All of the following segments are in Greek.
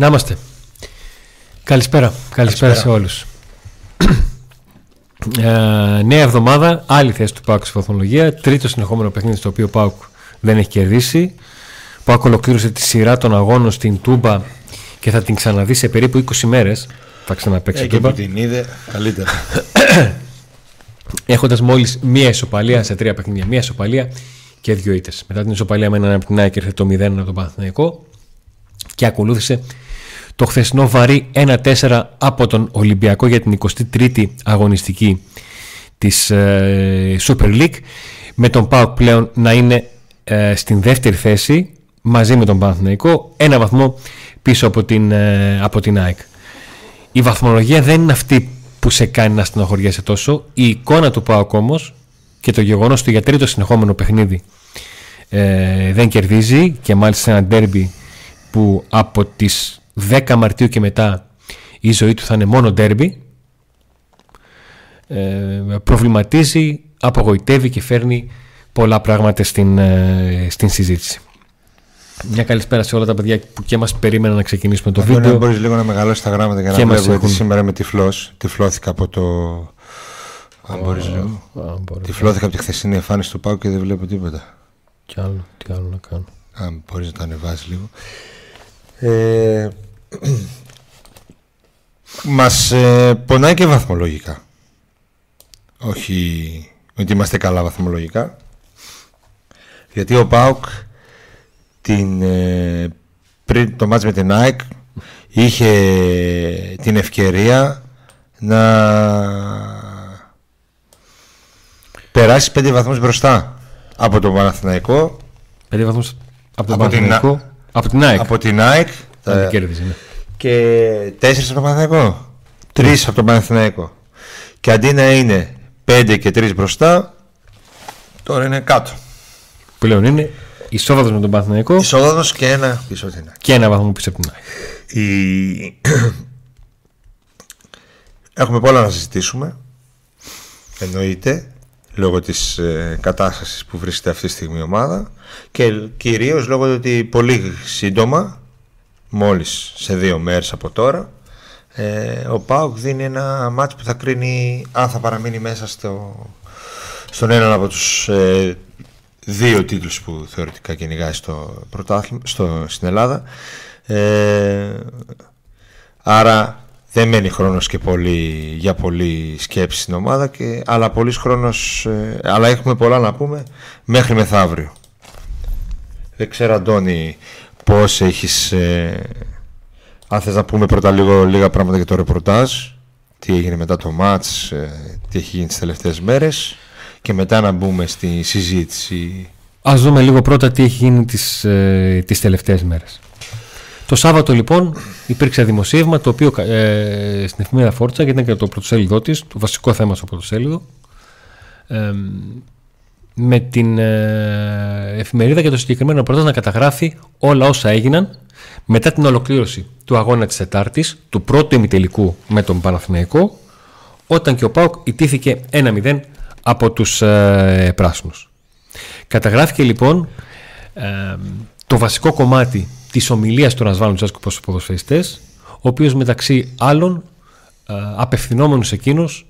Να είμαστε. Καλησπέρα. Καλησπέρα, σε όλους. ε, νέα εβδομάδα, άλλη θέση του ΠΑΟΚ στη βαθμολογία. Τρίτο συνεχόμενο παιχνίδι στο οποίο ο ΠΑΟΚ δεν έχει κερδίσει. Ο ΠΑΟΚ ολοκλήρωσε τη σειρά των αγώνων στην Τούμπα και θα την ξαναδεί σε περίπου 20 μέρες. Θα ξαναπέξει ε, Τούμπα. Και την είδε καλύτερα. Έχοντας μόλις μία ισοπαλία σε τρία παιχνίδια. Μία ισοπαλία και δύο ήττες. Μετά την ισοπαλία με έναν από την ΑΕΚ ήρθε το 0 από τον Παναθηναϊκό και ακολούθησε το χθεσινό βαρύ 1-4 από τον Ολυμπιακό για την 23η αγωνιστική της ε, Super League με τον ΠΑΟΚ πλέον να είναι ε, στην δεύτερη θέση μαζί με τον Παναθηναϊκό ένα βαθμό πίσω από την, ε, από την ΑΕΚ. Η βαθμολογία δεν είναι αυτή που σε κάνει να στενοχωριέσαι τόσο. Η εικόνα του ΠΑΟΚ όμως και το γεγονός του για τρίτο συνεχόμενο παιχνίδι ε, δεν κερδίζει και μάλιστα σε ένα ντέρμπι που από τις 10 Μαρτίου και μετά η ζωή του θα είναι μόνο ντέρμπι ε, προβληματίζει, απογοητεύει και φέρνει πολλά πράγματα στην, ε, στην συζήτηση. Μια καλησπέρα σε όλα τα παιδιά που και μας περίμεναν να ξεκινήσουμε το βίντεο. Μπορείς λίγο να μεγαλώσεις τα γράμματα για να βλέπω έχουν... σήμερα με τυφλός. Τυφλώθηκα από το... Αν μπορείς λίγο. Τυφλώθηκα από τη χθεσινή εμφάνιση του Πάου και δεν βλέπω τίποτα. Τι άλλο, τι άλλο να κάνω. Αν μπορείς να το ανεβάσεις λίγο. Ε, μας ε, πονάει και βαθμολογικά. Όχι ότι είμαστε καλά βαθμολογικά. Γιατί ο ΠΑΟΚ την, ε, πριν το μάτς με την ΑΕΚ είχε την ευκαιρία να περάσει πέντε βαθμούς μπροστά από τον Παναθηναϊκό πέντε βαθμούς από τον Παναθηναϊκό από την ΑΕΚ από την ΑΕΚ τα... κέρδιζε, ναι. και τέσσερις από τον Παναθηναϊκό τρεις από τον Παναθηναϊκό και αντί να είναι πέντε και τρεις μπροστά τώρα είναι κάτω πλέον είναι Ισόβαδο με τον Παναθηναϊκό. Ισόβαδο και ένα πίσω από την ΑΕΚ. Και ένα βαθμό πίσω από την ΑΕΚ. Η... Έχουμε πολλά να συζητήσουμε. Εννοείται λόγω της ε, κατάστασης που βρίσκεται αυτή τη στιγμή η ομάδα και κυρίως λόγω του ότι πολύ σύντομα μόλις σε δύο μέρες από τώρα ε, ο ΠΑΟΚ δίνει ένα μάτσο που θα κρίνει αν θα παραμείνει μέσα στο, στον έναν από τους ε, δύο τίτλους που θεωρητικά κυνηγάει στο πρωτάθλημα, στο, στην Ελλάδα. Ε, άρα δεν μένει χρόνος και πολύ, για πολύ σκέψη στην ομάδα, και, αλλά, πολύς χρόνος, ε, αλλά έχουμε πολλά να πούμε μέχρι μεθαύριο. Δεν ξέρω Αντώνη πώς έχεις... Ε, αν θες να πούμε πρώτα λίγο, λίγα πράγματα για το ρεπορτάζ, τι έγινε μετά το μάτς, ε, τι έχει γίνει τις τελευταίες μέρες και μετά να μπούμε στη συζήτηση. Ας δούμε λίγο πρώτα τι έχει γίνει τις, ε, τις τελευταίες μέρες. Το Σάββατο λοιπόν υπήρξε δημοσίευμα το οποίο ε, στην εφημερίδα Φόρτσα και ήταν και το πρωτοσέλιδό της, το βασικό θέμα στο πρωτοσέλιδο ε, με την ε, εφημερίδα και το συγκεκριμένο πρόταση να καταγράφει όλα όσα έγιναν μετά την ολοκλήρωση του αγώνα της Τετάρτης, του πρώτου ημιτελικού με τον Παναθηναϊκό, όταν και ο ΠΑΟΚ ιτήθηκε 1-0 από τους ε, πράσινους. Καταγράφηκε λοιπόν ε, το βασικό κομμάτι της ομιλίας του Ρασβάνου Τζάσκου προς τους ποδοσφαιριστές, ο οποίος μεταξύ άλλων ε, απευθυνόμενους εκείνους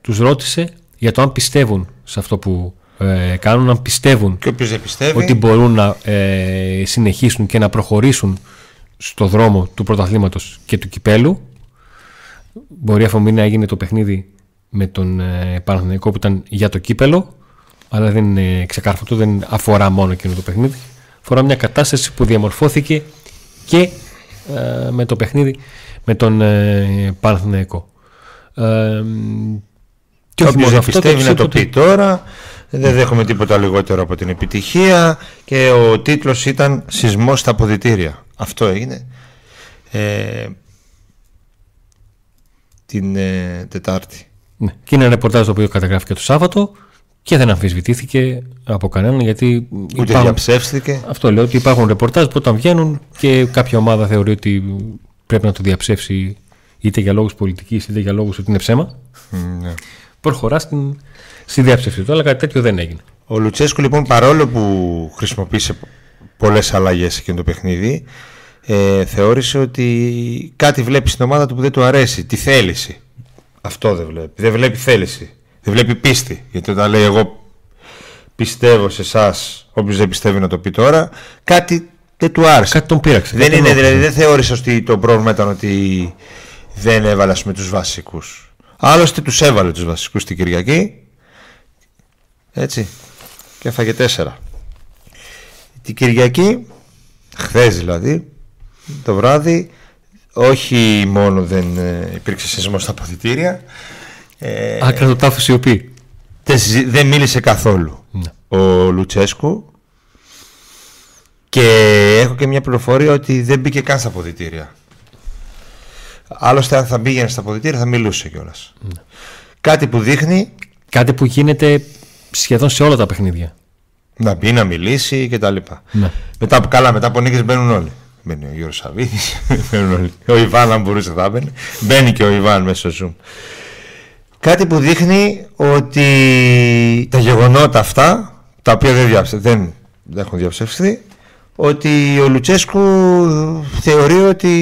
τους ρώτησε για το αν πιστεύουν σε αυτό που ε, κάνουν, αν πιστεύουν και ότι μπορούν να ε, συνεχίσουν και να προχωρήσουν στο δρόμο του πρωταθλήματος και του κυπέλου. Μπορεί αφού να έγινε το παιχνίδι με τον ε, Παναθηναϊκό που ήταν για το κύπελο, αλλά δεν είναι ξεκάρφωτο, δεν αφορά μόνο εκείνο το παιχνίδι. Αφορά μια κατάσταση που διαμορφώθηκε και ε, με το παιχνίδι με τον ε, Παναθηναϊκό. Ε, και όχι μόνο αυτό, πιστεύει να το πει τώρα, δεν δέχομαι τίποτα λιγότερο από την επιτυχία και ο τίτλος ήταν «Σεισμός στα αποδητήρια». Αυτό έγινε. Ε, την ε, Τετάρτη. Ναι. Και είναι ένα ρεπορτάζ το οποίο καταγράφηκε το Σάββατο και δεν αμφισβητήθηκε από κανέναν γιατί. Ούτε υπάρχουν... διαψεύστηκε. Αυτό λέω ότι υπάρχουν ρεπορτάζ που όταν βγαίνουν και κάποια ομάδα θεωρεί ότι πρέπει να το διαψεύσει είτε για λόγους πολιτικής είτε για λόγους ότι είναι ψέμα. ναι. Προχωρά στην, στη διαψεύση του, αλλά κάτι τέτοιο δεν έγινε. Ο Λουτσέσκου λοιπόν παρόλο που χρησιμοποίησε πολλές αλλαγές εκείνο το παιχνίδι, ε, θεώρησε ότι κάτι βλέπει στην ομάδα του που δεν του αρέσει. Τη θέληση. Αυτό δεν βλέπει. Δεν βλέπει θέληση. Δεν βλέπει πίστη. Γιατί όταν λέει εγώ πιστεύω σε εσάς, όποιος δεν πιστεύει να το πει τώρα, κάτι δεν του άρεσε. Κάτι τον πείραξε. Δεν, είναι, δηλαδή, δεν θεώρησε ότι το πρόβλημα ήταν ότι δεν έβαλε με τους βασικούς. Άλλωστε τους έβαλε τους βασικούς την Κυριακή. Έτσι. Και έφαγε τέσσερα. Την Κυριακή, χθες δηλαδή, το βράδυ, όχι μόνο δεν ε, υπήρξε σεισμός στα ποδητήρια. Ε, Άκρα το τάφος σιωπή. Δεν μίλησε καθόλου ναι. ο Λουτσέσκου και έχω και μια πληροφορία ότι δεν μπήκε καν στα ποδητήρια. Άλλωστε, αν θα μπήκαινε στα ποδητήρια θα μιλούσε κιόλας. Ναι. Κάτι που δείχνει. Κάτι που γίνεται σχεδόν σε όλα τα παιχνίδια. Να μπει, να μιλήσει κτλ. Ναι. Μετά που καλά, μετά από νίκες μπαίνουν όλοι. Μπαίνει ο Γιώργος Σαββίδης, ο Ιβάν, αν μπορούσε θα μπαίνει. Μπαίνει και ο Ιβάν μέσα στο Zoom. Κάτι που δείχνει ότι τα γεγονότα αυτά, τα οποία δεν, δεν, δεν έχουν διαψευστεί, ότι ο Λουτσέσκου θεωρεί ότι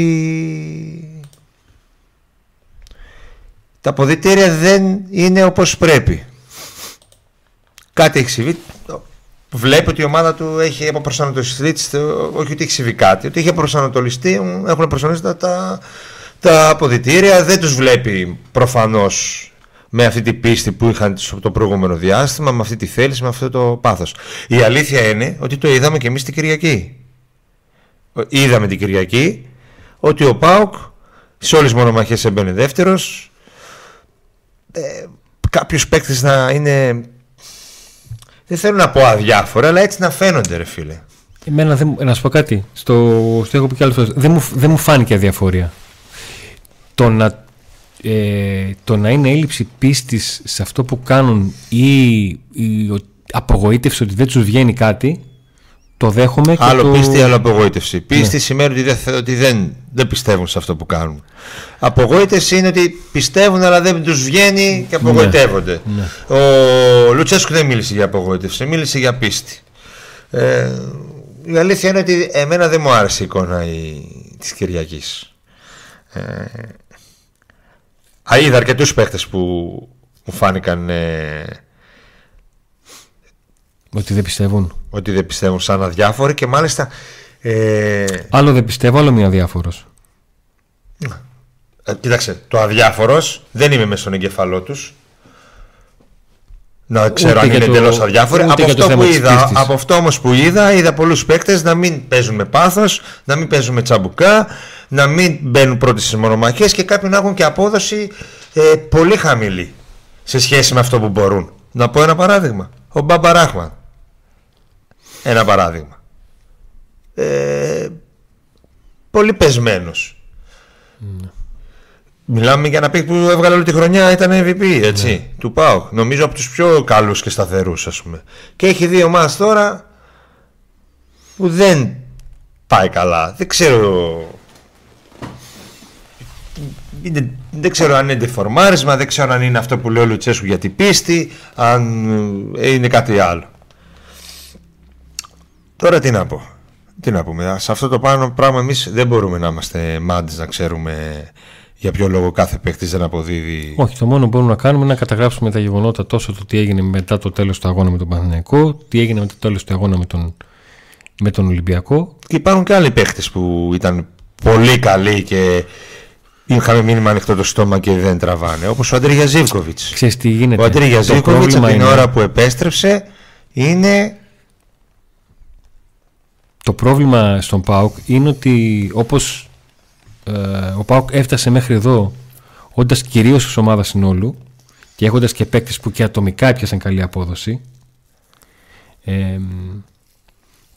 τα ποδητήρια δεν είναι όπως πρέπει. Κάτι έχει συμβεί. Βλέπει ότι η ομάδα του έχει αποπροσανατολιστεί, όχι ότι έχει συμβεί κάτι, ότι έχει αποπροσανατολιστεί, έχουν προσανατολιστεί τα, τα αποδητήρια, δεν τους βλέπει προφανώς με αυτή την πίστη που είχαν το προηγούμενο διάστημα, με αυτή τη θέληση, με αυτό το πάθος. Η αλήθεια είναι ότι το είδαμε και εμείς την Κυριακή. Είδαμε την Κυριακή ότι ο ΠΑΟΚ σε όλες τις μονομαχίες έμπαινε δεύτερος, ε, κάποιους παίκτες να είναι δεν θέλω να πω αδιάφορα αλλά έτσι να φαίνονται ρε φίλε. Εμένα δεν, να σου πω κάτι. Στο, στο έχω πει και άλλο δεν μου, δεν μου φάνηκε αδιαφορία. Το να, ε, το να είναι έλλειψη πίστης σε αυτό που κάνουν ή η απογοήτευση ότι δεν τους βγαίνει κάτι το δέχομαι και άλλο το... πίστη, άλλο απογοήτευση. Πίστη ναι. σημαίνει ότι, δεν, ότι δεν, δεν πιστεύουν σε αυτό που κάνουν. Απογοήτευση είναι ότι πιστεύουν αλλά δεν τους βγαίνει και απογοητεύονται. Ναι. ναι. Ο Λουτσέσκου δεν μίλησε για απογοήτευση, μίλησε για πίστη. Ε, η αλήθεια είναι ότι εμένα δεν μου άρεσε η εικόνα της Κυριακής. Ε, είδα αρκετούς παίχτε που μου φάνηκαν ε, ότι δεν πιστεύουν. Ότι δεν πιστεύουν σαν αδιάφοροι και μάλιστα. Ε... Άλλο δεν πιστεύω, άλλο μία αδιάφορος. Ε, κοίταξε, το αδιάφορος δεν είμαι μέσα στον εγκεφαλό τους. Να ξέρω αν είναι εντελώ το... αδιάφοροι. Από αυτό, που είδα, από αυτό όμως που είδα, είδα πολλούς παίκτες να μην παίζουν με πάθος, να μην παίζουν με τσαμπουκά, να μην μπαίνουν πρώτοι στις μονομαχίες και κάποιοι να έχουν και απόδοση ε, πολύ χαμηλή σε σχέση με αυτό που μπορούν. Να πω ένα παράδειγμα. Ο Μπαμπαράχμαν. Ένα παράδειγμα. Ε, πολύ πεσμένος. Mm. Μιλάμε για ένα παίκτη που έβγαλε όλη τη χρονιά, ήταν MVP, έτσι, ναι. του πάω. Νομίζω από τους πιο καλούς και σταθερούς, ας πούμε. Και έχει δύο ομάδες τώρα που δεν πάει καλά. Δεν ξέρω... δεν ξέρω αν είναι ντεφορμάρισμα, δεν ξέρω αν είναι αυτό που λέει ο Λουτσέσκου για την πίστη, αν είναι κάτι άλλο. Τώρα τι να πω. Τι να πούμε. Σε αυτό το πάνω πράγμα εμείς δεν μπορούμε να είμαστε μάντες να ξέρουμε για ποιο λόγο κάθε παίκτης δεν αποδίδει. Όχι, το μόνο που μπορούμε να κάνουμε είναι να καταγράψουμε τα γεγονότα τόσο το τι έγινε μετά το τέλος του αγώνα με τον Παναθηναϊκό, τι έγινε μετά το τέλος του αγώνα με τον, με τον Ολυμπιακό. Και υπάρχουν και άλλοι παίκτες που ήταν πολύ καλοί και είχαμε μήνυμα ανοιχτό το στόμα και δεν τραβάνε. Όπως ο Αντρίγια Ζήβκοβιτ. τι γίνεται. Ο Αντρίγια Ζήβκοβιτ από την είναι... ώρα που επέστρεψε είναι το πρόβλημα στον ΠΑΟΚ είναι ότι όπως ε, ο ΠΑΟΚ έφτασε μέχρι εδώ όντας κυρίως ως ομάδας συνόλου και έχοντας και παίκτες που και ατομικά έπιασαν καλή απόδοση ε,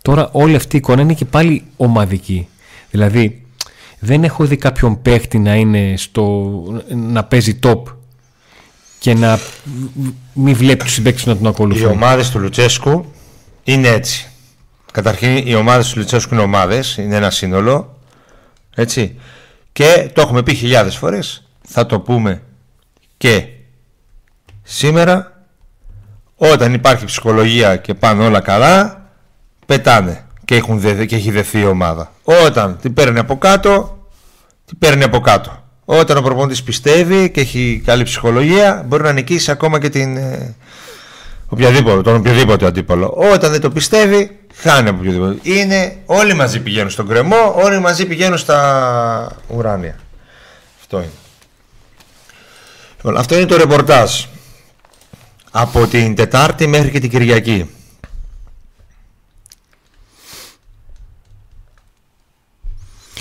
τώρα όλη αυτή η εικόνα είναι και πάλι ομαδική δηλαδή δεν έχω δει κάποιον παίκτη να είναι στο, να παίζει top και να μην βλέπει τους συμπαίκτες να τον ακολουθούν. Οι ομάδες του Λουτσέσκου είναι έτσι. Καταρχήν οι ομάδες του Λιτσέσκου είναι ομάδες, είναι ένα σύνολο. Έτσι. Και το έχουμε πει χιλιάδες φορές. Θα το πούμε και σήμερα. Όταν υπάρχει ψυχολογία και πάνε όλα καλά, πετάνε. και, έχουν δε, και έχει δεθεί η ομάδα. Όταν την παίρνει από κάτω, την παίρνει από κάτω. Όταν ο προπονητής πιστεύει και έχει καλή ψυχολογία, μπορεί να νικήσει ακόμα και την, ε, οποιαδήποτε, τον οποιοδήποτε αντίπαλο. Όταν δεν το πιστεύει, χάνει από οποιοδήποτε. Είναι, όλοι μαζί πηγαίνουν στον κρεμό, όλοι μαζί πηγαίνουν στα ουράνια. Αυτό είναι. Λοιπόν, αυτό είναι το ρεπορτάζ. Από την Τετάρτη μέχρι και την Κυριακή.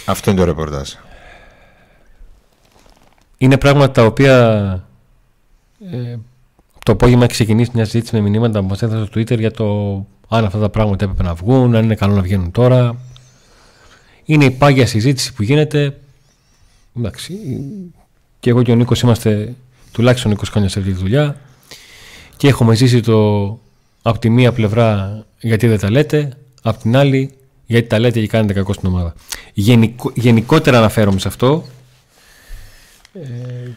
Αυτό είναι το ρεπορτάζ. Είναι πράγματα τα οποία ε, το απόγευμα έχει ξεκινήσει μια συζήτηση με μηνύματα που μας έδωσε στο Twitter για το αν αυτά τα πράγματα έπρεπε να βγουν, αν είναι καλό να βγαίνουν τώρα. Είναι η πάγια συζήτηση που γίνεται. Εντάξει. Και εγώ και ο Νίκος είμαστε τουλάχιστον 20 χρόνια σε αυτή τη δουλειά και έχουμε ζήσει το από τη μία πλευρά γιατί δεν τα λέτε, από την άλλη γιατί τα λέτε και κάνετε κακό στην ομάδα. Γενικο, γενικότερα αναφέρομαι σε αυτό. Ε,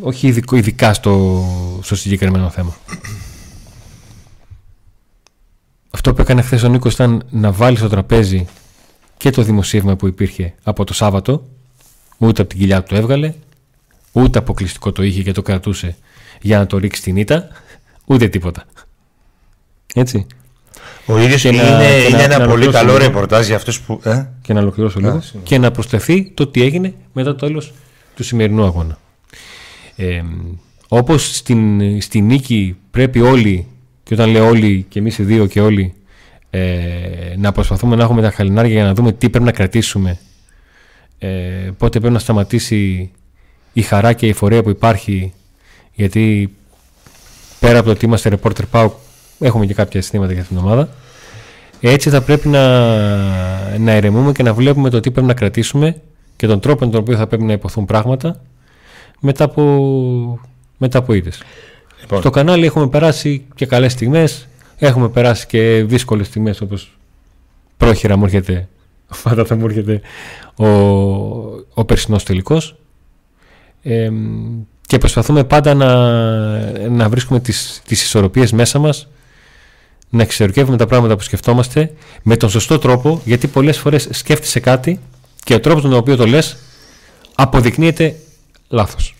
όχι ειδικό, ειδικά στο, στο συγκεκριμένο θέμα. Αυτό που έκανε χθες ο Νίκος ήταν να βάλει στο τραπέζι και το δημοσίευμα που υπήρχε από το Σάββατο, ούτε από την κοιλιά του το έβγαλε, ούτε αποκλειστικό το είχε και το κρατούσε για να το ρίξει την ήττα, ούτε τίποτα. Έτσι. Ο ίδιος είναι, να, είναι ένα πολύ καλό ρεπορτάζ για αυτούς που. Ε; Και να ολοκληρώσω λίγο. Και να προσθεθεί το τι έγινε μετά το τέλος του σημερινού αγώνα. Ε, όπως στην, στην νίκη πρέπει όλοι, και όταν λέω όλοι και εμείς οι δύο και όλοι, ε, να προσπαθούμε να έχουμε τα χαλινάρια για να δούμε τι πρέπει να κρατήσουμε, ε, πότε πρέπει να σταματήσει η χαρά και η εφορία που υπάρχει, γιατί πέρα από το ότι είμαστε reporter PAU, έχουμε και κάποια αισθήματα για αυτήν την ομάδα. Έτσι θα πρέπει να, να ερεμούμε και να βλέπουμε το τι πρέπει να κρατήσουμε και τον τρόπο με τον οποίο θα πρέπει να υποθούν πράγματα μετά από, μετά από ήττες. Λοιπόν. Στο κανάλι έχουμε περάσει και καλές στιγμές, έχουμε περάσει και δύσκολες στιγμές όπως πρόχειρα μου έρχεται, πάντα θα μου έρχεται ο, ο περσινός τελικός. Ε, και προσπαθούμε πάντα να, να βρίσκουμε τις, τις ισορροπίες μέσα μας να εξερκεύουμε τα πράγματα που σκεφτόμαστε με τον σωστό τρόπο γιατί πολλές φορές σκέφτεσαι κάτι και ο τρόπος τον οποίο το λες αποδεικνύεται λάθος.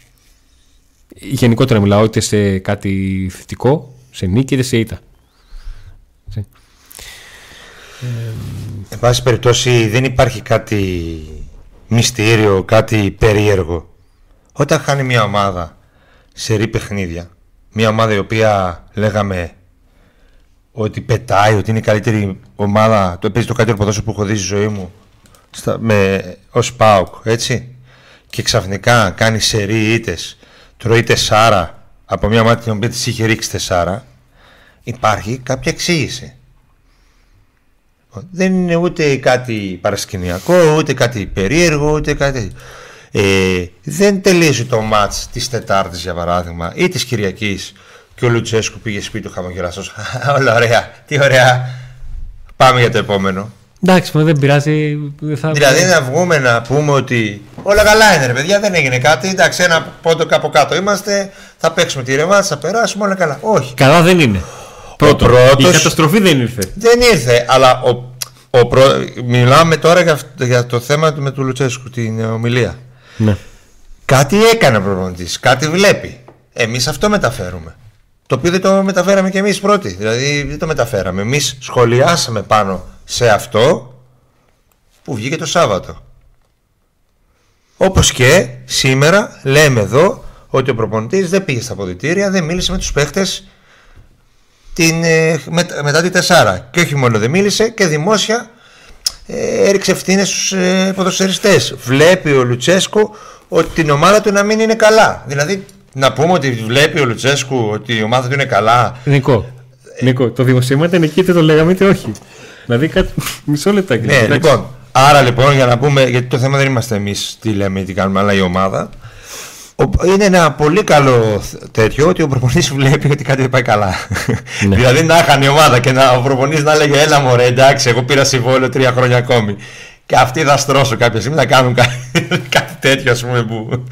Γενικότερα μιλάω είτε σε κάτι θετικό, σε νίκη είτε σε ήττα. Εν πάση περιπτώσει δεν υπάρχει κάτι μυστήριο, κάτι περίεργο. Όταν χάνει μια ομάδα σε ρή παιχνίδια, μια ομάδα η οποία λέγαμε ότι πετάει, ότι είναι η καλύτερη ομάδα, το παίζει το καλύτερο ποδόσφαιρο που έχω δει στη ζωή μου, στα, με, ως ΠΑΟΚ, έτσι. Και ξαφνικά κάνει σερή ήττες, τρώει τεσσάρα από μια μάτι την οποία της είχε ρίξει τεσσάρα, υπάρχει κάποια εξήγηση. Δεν είναι ούτε κάτι παρασκηνιακό, ούτε κάτι περίεργο, ούτε κάτι... Ε, δεν τελείωσε το μάτς της Τετάρτης για παράδειγμα ή της Κυριακής και ο Λουτσέσκου πήγε σπίτι του χαμογελαστός. Όλα ωραία, τι ωραία. Πάμε για το επόμενο Εντάξει, δεν πειράζει. Θα... Δηλαδή να βγούμε να πούμε ότι όλα καλά είναι, ρε παιδιά, δεν έγινε κάτι. Εντάξει, ένα πόντο κάπου κάτω είμαστε. Θα παίξουμε τη ρεμά, θα περάσουμε όλα καλά. Όχι. Καλά δεν είναι. Πρώτο. Πρώτος... Η καταστροφή δεν ήρθε. Δεν ήρθε, αλλά ο, ο προ... μιλάμε τώρα για, για το θέμα του με του Λουτσέσκου, την ομιλία. Ναι. Κάτι έκανε ο προπονητής, κάτι βλέπει. Εμείς αυτό μεταφέρουμε. Το οποίο δεν το μεταφέραμε κι εμείς πρώτοι. Δηλαδή δεν το μεταφέραμε. Εμείς σχολιάσαμε πάνω σε αυτό που βγήκε το Σάββατο. Όπως και σήμερα λέμε εδώ ότι ο προπονητής δεν πήγε στα ποδητήρια, δεν μίλησε με τους παίχτες την, ε, μετά τη Τεσάρα. Και όχι μόνο δεν μίλησε και δημόσια ε, έριξε ευθύνες στους ε, ποδοσφαιριστές. Βλέπει ο Λουτσέσκου ότι την ομάδα του να μην είναι καλά. Δηλαδή να πούμε ότι βλέπει ο Λουτσέσκου ότι η ομάδα του είναι καλά. Νικό, Νικό το δημοσίευμα ήταν εκεί, είτε το λέγαμε είτε όχι. Δηλαδή κάτι. Μισό λεπτό. Ναι, λοιπόν. Άρα λοιπόν για να πούμε, γιατί το θέμα δεν είμαστε εμείς τι λέμε, τι κάνουμε, αλλά η ομάδα. Είναι ένα πολύ καλό τέτοιο ότι ο προπονητής βλέπει ότι κάτι δεν πάει καλά. Ναι. δηλαδή να είχαν η ομάδα και να, ο προπονητής να λέγε Έλα μωρέ, εντάξει, εγώ πήρα συμβόλαιο τρία χρόνια ακόμη. Και αυτοί θα στρώσουν κάποια στιγμή να κάνουν κάτι, τέτοιο, ας πούμε. Που...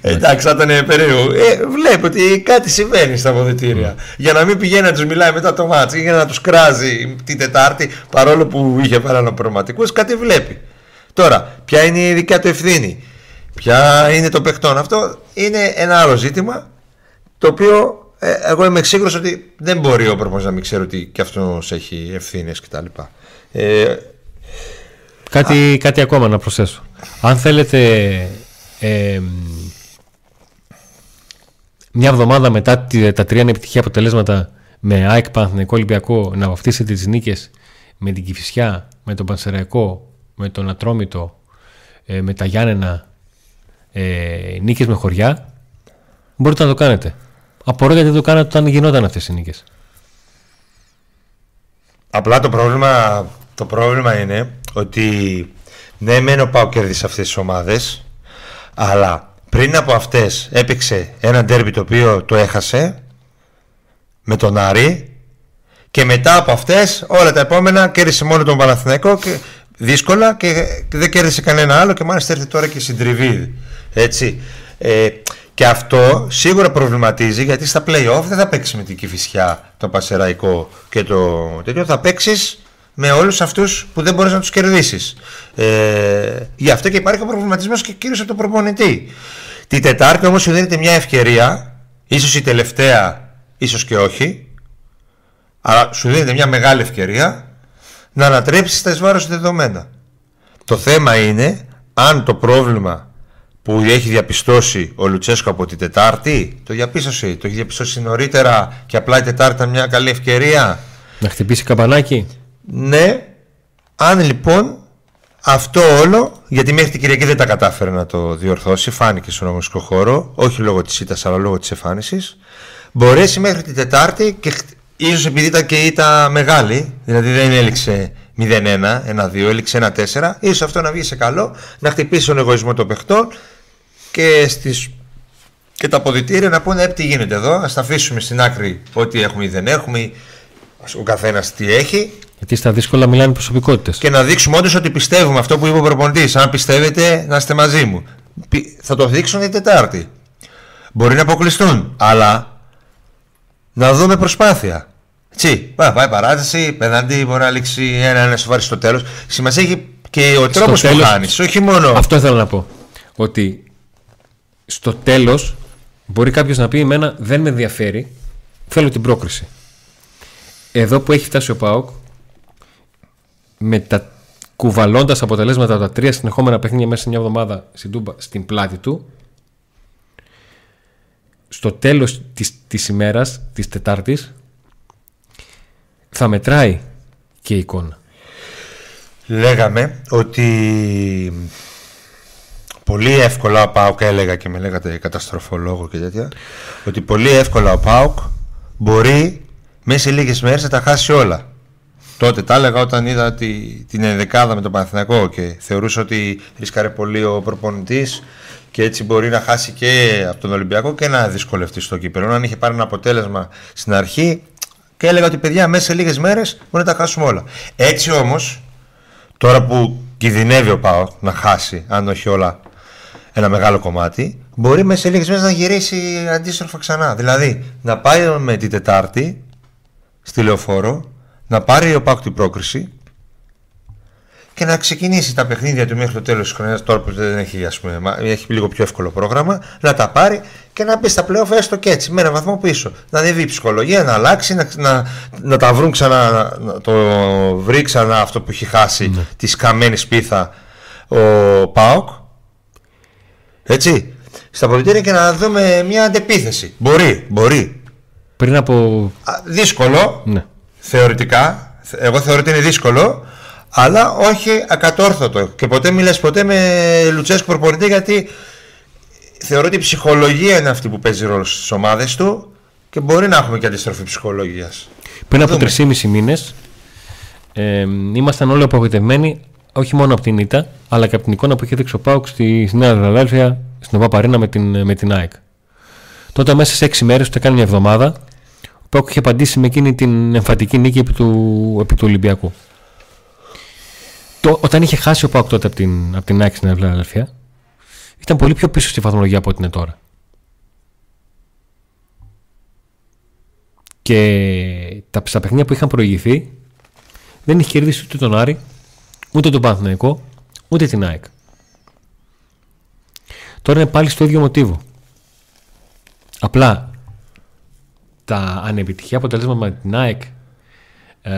Εντάξει, θα ήταν περίεργο. Ε, βλέπω ότι κάτι συμβαίνει στα αποδητήρια. Για να μην πηγαίνει να τους μιλάει μετά το μάτσο για να τους κράζει την Τετάρτη, παρόλο που είχε παρανοπρωματικού, κάτι βλέπει. Τώρα, ποια είναι η δικιά του ευθύνη, ποια είναι το παιχτόν. Αυτό; Είναι ένα άλλο ζήτημα το οποίο ε, εγώ είμαι σίγουρος ότι δεν μπορεί ο προπονητής να μην ξέρει ότι και αυτός έχει ευθύνες κτλ. Ε, κάτι, κάτι ακόμα να προσθέσω. Αν θέλετε ε, μια εβδομάδα μετά τα τρία ανεπιτυχία αποτελέσματα με ΑΕΚ Παναθηναϊκό Ολυμπιακό να βαφτίσετε τις νίκες με την Κηφισιά, με τον Πανσεραϊκό, με τον Ατρόμητο, ε, με τα Γιάννενα, ε, νίκες με χωριά, μπορείτε να το κάνετε. Απορώ γιατί δεν το κάνατε όταν γινόταν αυτές οι νίκες. Απλά το πρόβλημα, το πρόβλημα είναι ότι ναι μένω πάω κέρδισε αυτές τις ομάδες αλλά πριν από αυτές έπαιξε ένα ντέρμπι το οποίο το έχασε με τον Άρη και μετά από αυτές όλα τα επόμενα κέρδισε μόνο τον Παναθηναϊκό και δύσκολα και δεν κέρδισε κανένα άλλο και μάλιστα έρθει τώρα και συντριβή έτσι ε, και αυτό σίγουρα προβληματίζει γιατί στα play-off δεν θα παίξεις με την Κηφισιά, το Πασεραϊκό και το τέτοιο. Θα παίξεις με όλους αυτούς που δεν μπορείς να τους κερδίσεις. Ε, γι' αυτό και υπάρχει ο προβληματισμός και κυρίως από τον προπονητή. Τη Τετάρτη όμως σου δίνεται μια ευκαιρία, ίσως η τελευταία, ίσως και όχι, αλλά σου δίνεται μια μεγάλη ευκαιρία να ανατρέψεις τα εις δεδομένα. Το θέμα είναι αν το πρόβλημα που έχει διαπιστώσει ο Λουτσέσκο από την Τετάρτη. Το διαπίστωσε, το έχει διαπιστώσει νωρίτερα και απλά η Τετάρτη ήταν μια καλή ευκαιρία. Να χτυπήσει καμπανάκι. Ναι, αν λοιπόν αυτό όλο, γιατί μέχρι την Κυριακή δεν τα κατάφερε να το διορθώσει, φάνηκε στον αγωνιστικό χώρο, όχι λόγω της ήττας αλλά λόγω της εμφάνισης, μπορέσει μέχρι την Τετάρτη και ίσως επειδή ήταν και ήττα μεγάλη, δηλαδή δεν έληξε 0-1, 1-2, έληξε 1-4, ίσως αυτό να βγει σε καλό, να χτυπήσει τον εγωισμό των παιχτών και, στις, και τα αποδητήρια να πούνε «Ε, τι γίνεται εδώ, ας τα αφήσουμε στην άκρη ό,τι έχουμε ή δεν έχουμε, ο καθένας τι έχει. Γιατί στα δύσκολα μιλάνε προσωπικότητες. Και να δείξουμε όντως ότι πιστεύουμε αυτό που είπε ο προπονητής. Αν πιστεύετε, να είστε μαζί μου. Θα το δείξουν την Τετάρτη. Μπορεί να αποκλειστούν, αλλά να δούμε προσπάθεια. Έτσι, πάει παράταση, πέναντι, μπορεί να λήξει ένα-ένα σοβαρή στο τέλος. Σημασία έχει και ο τρόπος που κάνει, όχι μόνο. Αυτό θέλω να πω. Ότι στο τέλος μπορεί κάποιος να πει εμένα δεν με ενδιαφέρει θέλω την πρόκριση εδώ που έχει φτάσει ο ΠΑΟΚ με τα κουβαλώντας αποτελέσματα από τα τρία συνεχόμενα παιχνίδια μέσα σε μια εβδομάδα στην, Τούμπα, στην πλάτη του στο τέλος της, της ημέρας της Τετάρτης θα μετράει και η εικόνα. Λέγαμε ότι πολύ εύκολα ο Πάουκ έλεγα και με λέγατε καταστροφολόγο και τέτοια ότι πολύ εύκολα ο Πάουκ μπορεί μέσα σε λίγες μέρες να τα χάσει όλα τότε τα έλεγα όταν είδα τη, την ενδεκάδα με τον Παναθηναϊκό και θεωρούσα ότι ρίσκαρε πολύ ο προπονητής και έτσι μπορεί να χάσει και από τον Ολυμπιακό και να δυσκολευτεί στο κύπελο. Αν είχε πάρει ένα αποτέλεσμα στην αρχή και έλεγα ότι παιδιά μέσα σε λίγες μέρες μπορεί να τα χάσουμε όλα. Έτσι όμως, τώρα που κινδυνεύει ο Πάο να χάσει, αν όχι όλα, ένα μεγάλο κομμάτι, μπορεί μέσα σε λίγες μέρες να γυρίσει αντίστροφα ξανά. Δηλαδή να πάει με την Τετάρτη στη λεωφόρο, να πάρει ο Πάκου την πρόκριση και να ξεκινήσει τα παιχνίδια του μέχρι το τέλος τη χρονιά. Τώρα που δεν έχει, ας πούμε, έχει λίγο πιο εύκολο πρόγραμμα, να τα πάρει και να μπει στα πλέον έστω και έτσι, με ένα βαθμό πίσω. Να δει η ψυχολογία, να αλλάξει, να, να, να τα βρουν ξανά, να το βρει ξανά αυτό που έχει χάσει ναι. τη σκαμμένη σπίθα ο Πάοκ έτσι. Στα αποδητήρια και να δούμε μια αντεπίθεση. Μπορεί, μπορεί. Πριν από. δύσκολο. Ναι. Θεωρητικά. Εγώ θεωρώ ότι είναι δύσκολο. Αλλά όχι ακατόρθωτο. Και ποτέ μιλάς ποτέ με Λουτσέσκο προπονητή γιατί θεωρώ ότι η ψυχολογία είναι αυτή που παίζει ρόλο στις ομάδες του και μπορεί να έχουμε και αντιστροφή ψυχολογίας. Πριν από 3,5 μήνες ε, ήμασταν όλοι απογοητευμένοι όχι μόνο από την ΙΤΑ, αλλά και από την εικόνα που είχε δείξει ο Πάουκ στη Νέα Δελαδέλφια, στην Οβαπαρίνα με την, με την ΑΕΚ. Τότε μέσα σε 6 μέρε, ούτε καν μια εβδομάδα, ο Πάουκ είχε απαντήσει με εκείνη την εμφαντική νίκη επί του, επί του Ολυμπιακού. το, όταν είχε χάσει ο Πάοκ τότε από την, από την ΑΕΚ στην Αδελφία, ήταν πολύ πιο πίσω στη βαθμολογία από ό,τι είναι τώρα. Και τα, στα παιχνίδια που είχαν προηγηθεί δεν είχε κερδίσει ούτε τον Άρη, ούτε τον Παναθηναϊκό, ούτε την ΑΕΚ. Τώρα είναι πάλι στο ίδιο μοτίβο. Απλά τα ανεπιτυχία αποτελέσματα με την ΑΕΚ ε,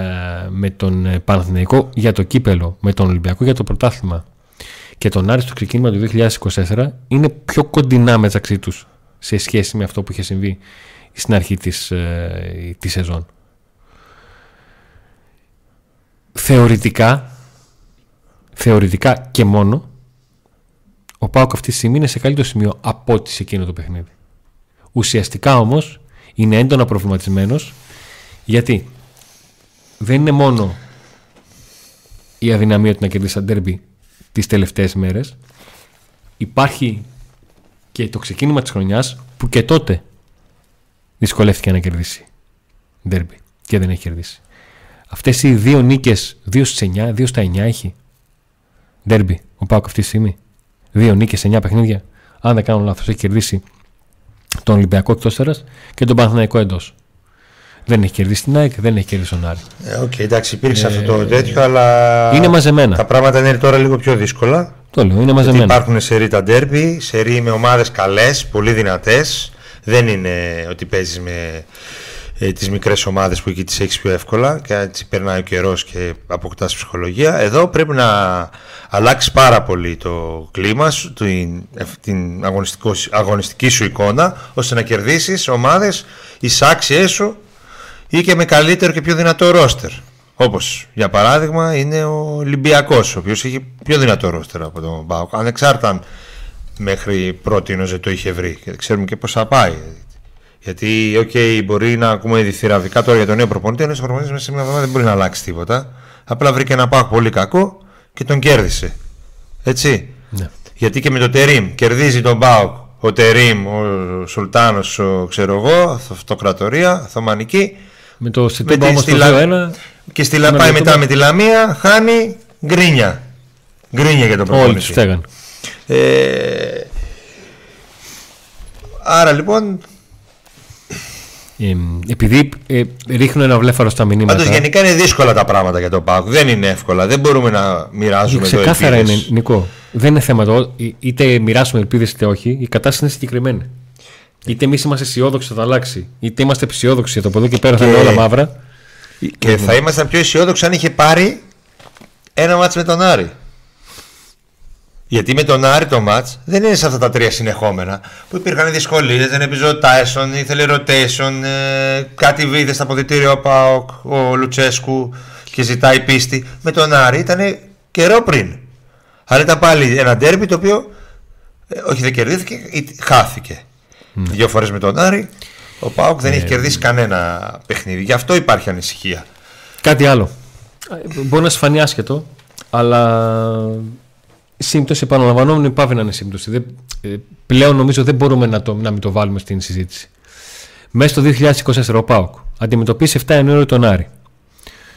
με τον Παναθηναϊκό για το κύπελο, με τον Ολυμπιακό για το πρωτάθλημα και τον Άρη στο ξεκίνημα του 2024 είναι πιο κοντινά μεταξύ τους σε σχέση με αυτό που είχε συμβεί στην αρχή της, ε, της σεζόν. Θεωρητικά, θεωρητικά και μόνο, ο Πάοκ αυτή τη στιγμή είναι σε καλύτερο σημείο από ό,τι σε εκείνο το παιχνίδι. Ουσιαστικά όμως είναι έντονα προβληματισμένος γιατί; Δεν είναι μόνο η αδυναμία του να κερδίσει τα ντέρμπι τις τελευταίες μέρες υπάρχει και το ξεκίνημα της χρονιάς που και τότε δυσκολεύτηκε να κερδίσει ντέρμπι και δεν έχει κερδίσει. Αυτές οι δύο νίκες, δύο στις 9, δύο στα 9 έχει ντέρμπι ο Πάοκ αυτή τη στιγμή. Δύο νίκες σε 9 παιχνίδια. Αν δεν κάνω λάθος έχει κερδίσει τον Ολυμπιακό εκτός και τον Παναθηναϊκό εντός. Δεν έχει κερδίσει την ΑΕΚ, δεν έχει κερδίσει τον Άρη. Ε, OK, okay, εντάξει, υπήρξε ε, αυτό το τέτοιο, αλλά. Είναι μαζεμένα. Τα πράγματα είναι τώρα λίγο πιο δύσκολα. Το λέω, είναι μαζεμένα. Γιατί υπάρχουν σερί τα ντέρμπι, σερί με ομάδες καλές, πολύ δυνατές. Δεν είναι ότι παίζεις με ε, τις μικρές ομάδες που εκεί τις έχεις πιο εύκολα και έτσι περνάει ο καιρός και αποκτάς ψυχολογία. Εδώ πρέπει να αλλάξεις πάρα πολύ το κλίμα σου, την, την αγωνιστική σου εικόνα, ώστε να κερδίσεις ομάδες ισάξιές σου ή και με καλύτερο και πιο δυνατό ρόστερ. Όπως για παράδειγμα είναι ο Ολυμπιακός, ο οποίος έχει πιο δυνατό ρόστερ από τον ΠΑΟΚ. Ανεξάρτητα μέχρι πρώτη δεν το είχε βρει. Και ξέρουμε και πώς θα πάει. Γιατί, OK, okay, μπορεί να ακούμε διθυραμβικά τώρα για τον νέο προπονητή. Ο νέο προπονητής μέσα σε μια εβδομάδα δεν μπορεί να αλλάξει τίποτα. Απλά βρήκε ένα ΠΑΟΚ πολύ κακό και τον κέρδισε. Έτσι. Ναι. Γιατί και με το Τερίμ κερδίζει τον Μπάουκ ο Τερίμ, ο Σουλτάνος, ξέρω εγώ, αυτοκρατορία, Οθωμανική με το Σιτούμπα όμως το 2-1. Και στη Λαπάη μετά με τη Λαμία χάνει γκρίνια. Γκρίνια για τον προπονητή. Όλοι τους φταίγαν. Ε, άρα λοιπόν ε, επειδή ε, ρίχνουν ένα βλέφαρο στα μηνύματα. Πάντως γενικά είναι δύσκολα τα πράγματα για τον Πάουκ. Δεν είναι εύκολα. Δεν μπορούμε να μοιράζουμε εδώ Ξεκάθαρα είναι, Νικό. Δεν είναι θέμα το είτε μοιράσουμε ελπίδες είτε όχι. Η κατάσταση είναι συγκεκριμένη. Είτε εμείς είμαστε αισιόδοξοι ότι θα αλλάξει, είτε είμαστε αισιόδοξοι ότι από εδώ και πέρα θα είναι όλα μαύρα. Και θα ήμασταν πιο αισιόδοξοι αν είχε πάρει ένα μάτς με τον Άρη. Γιατί με τον Άρη το μάτς δεν είναι σε αυτά τα τρία συνεχόμενα που υπήρχαν δυσκολίες, δεν έπαιζε ο Τάισον, ήθελε rotation, ε, κάτι βίδες στα αποδητήρια ο Πάοκ, ο Λουτσέσκου και ζητάει πίστη. Με τον Άρη ήταν καιρό πριν. Αλλά ήταν πάλι ένα ντέρμπι το οποίο ε, όχι δεν κερδίθηκε, χάθηκε. Ναι. Δύο φορές με τον Άρη. Ο Πάοκ δεν έχει ναι. κερδίσει κανένα παιχνίδι. Γι' αυτό υπάρχει ανησυχία. Κάτι άλλο. Μπορεί να σου φανεί άσχετο, αλλά η σύμπτωση επαναλαμβανόμενη πάβει να είναι σύμπτωση. Δεν, ε, πλέον νομίζω δεν μπορούμε να, το, να μην το βάλουμε στην συζήτηση. Μέσα στο 2024 ο Πάοκ αντιμετωπίσει 7 Ιανουαρίου τον Άρη.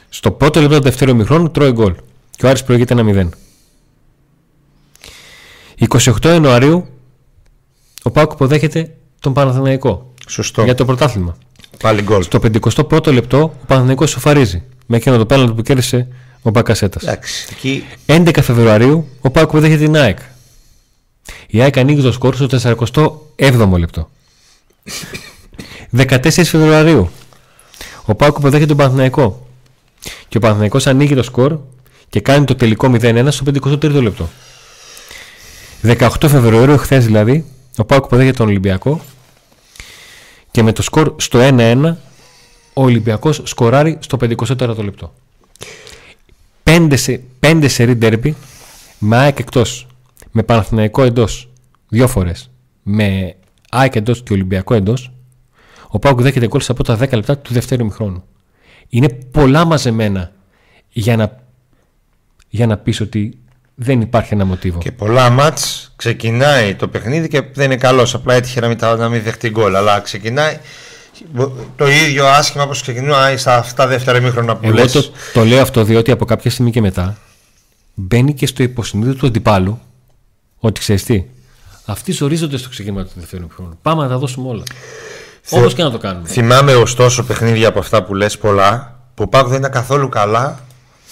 Στο πρώτο λεπτό του δεύτερου μηχρόνου τρώει γκολ. Και ο Άρης προηγείται ένα 0. 28 Ιανουαρίου ο Πάοκ υποδέχεται τον Παναθηναϊκό. Σωστό. Για το πρωτάθλημα. Πάλι γκολ. Στο 51ο λεπτό ο Παναθηναϊκός σοφαρίζει με εκείνο το πέναλτ που κέρδισε ο Μπακασέτα. Εκεί... 11 Φεβρουαρίου ο Πάοκ υποδέχεται την ΑΕΚ. Η ΑΕΚ ανοίγει το σκορ στο 47ο λεπτό. 14 Φεβρουαρίου ο Πάοκ υποδέχεται τον Παναθηναϊκό. Και ο Παναθηναϊκός ανοίγει το σκορ και κάνει το τελικό 0-1 στο 53ο λεπτό. 18 Φεβρουαρίου, χθε δηλαδή, ο Πάουκ υποδέχεται τον Ολυμπιακό και με το σκορ στο 1-1 ο Ολυμπιακός σκοράρει στο 54ο λεπτό. Πέντε, σε, πέντε σερή ντέρμπι με ΑΕΚ εκτός, με Παναθηναϊκό εντός δύο φορές, με ΑΕΚ εντός και Ολυμπιακό εντός, ο Πάουκ δέχεται γκολ στα πρώτα 10 λεπτά του δεύτερου μηχρόνου. Είναι πολλά μαζεμένα για να, για να πεις ότι δεν υπάρχει ένα μοτίβο. Και πολλά μάτς ξεκινάει το παιχνίδι και δεν είναι καλός. Απλά έτυχε να μην, να μην δεχτεί γκολ. Αλλά ξεκινάει το ίδιο άσχημα όπως ξεκινάει στα αυτά δεύτερα μήχρονα που Εγώ το, το λέω αυτό διότι από κάποια στιγμή και μετά μπαίνει και στο υποσυνείδητο του αντιπάλου ότι ξέρεις τι, αυτοί ζορίζονται στο ξεκίνημα του δεύτερου χρόνου. Πάμε να τα δώσουμε όλα. Θε- Όπως και να το κάνουμε. Θυμάμαι ωστόσο παιχνίδια από αυτά που λες πολλά που ο Πάκου δεν ήταν καθόλου καλά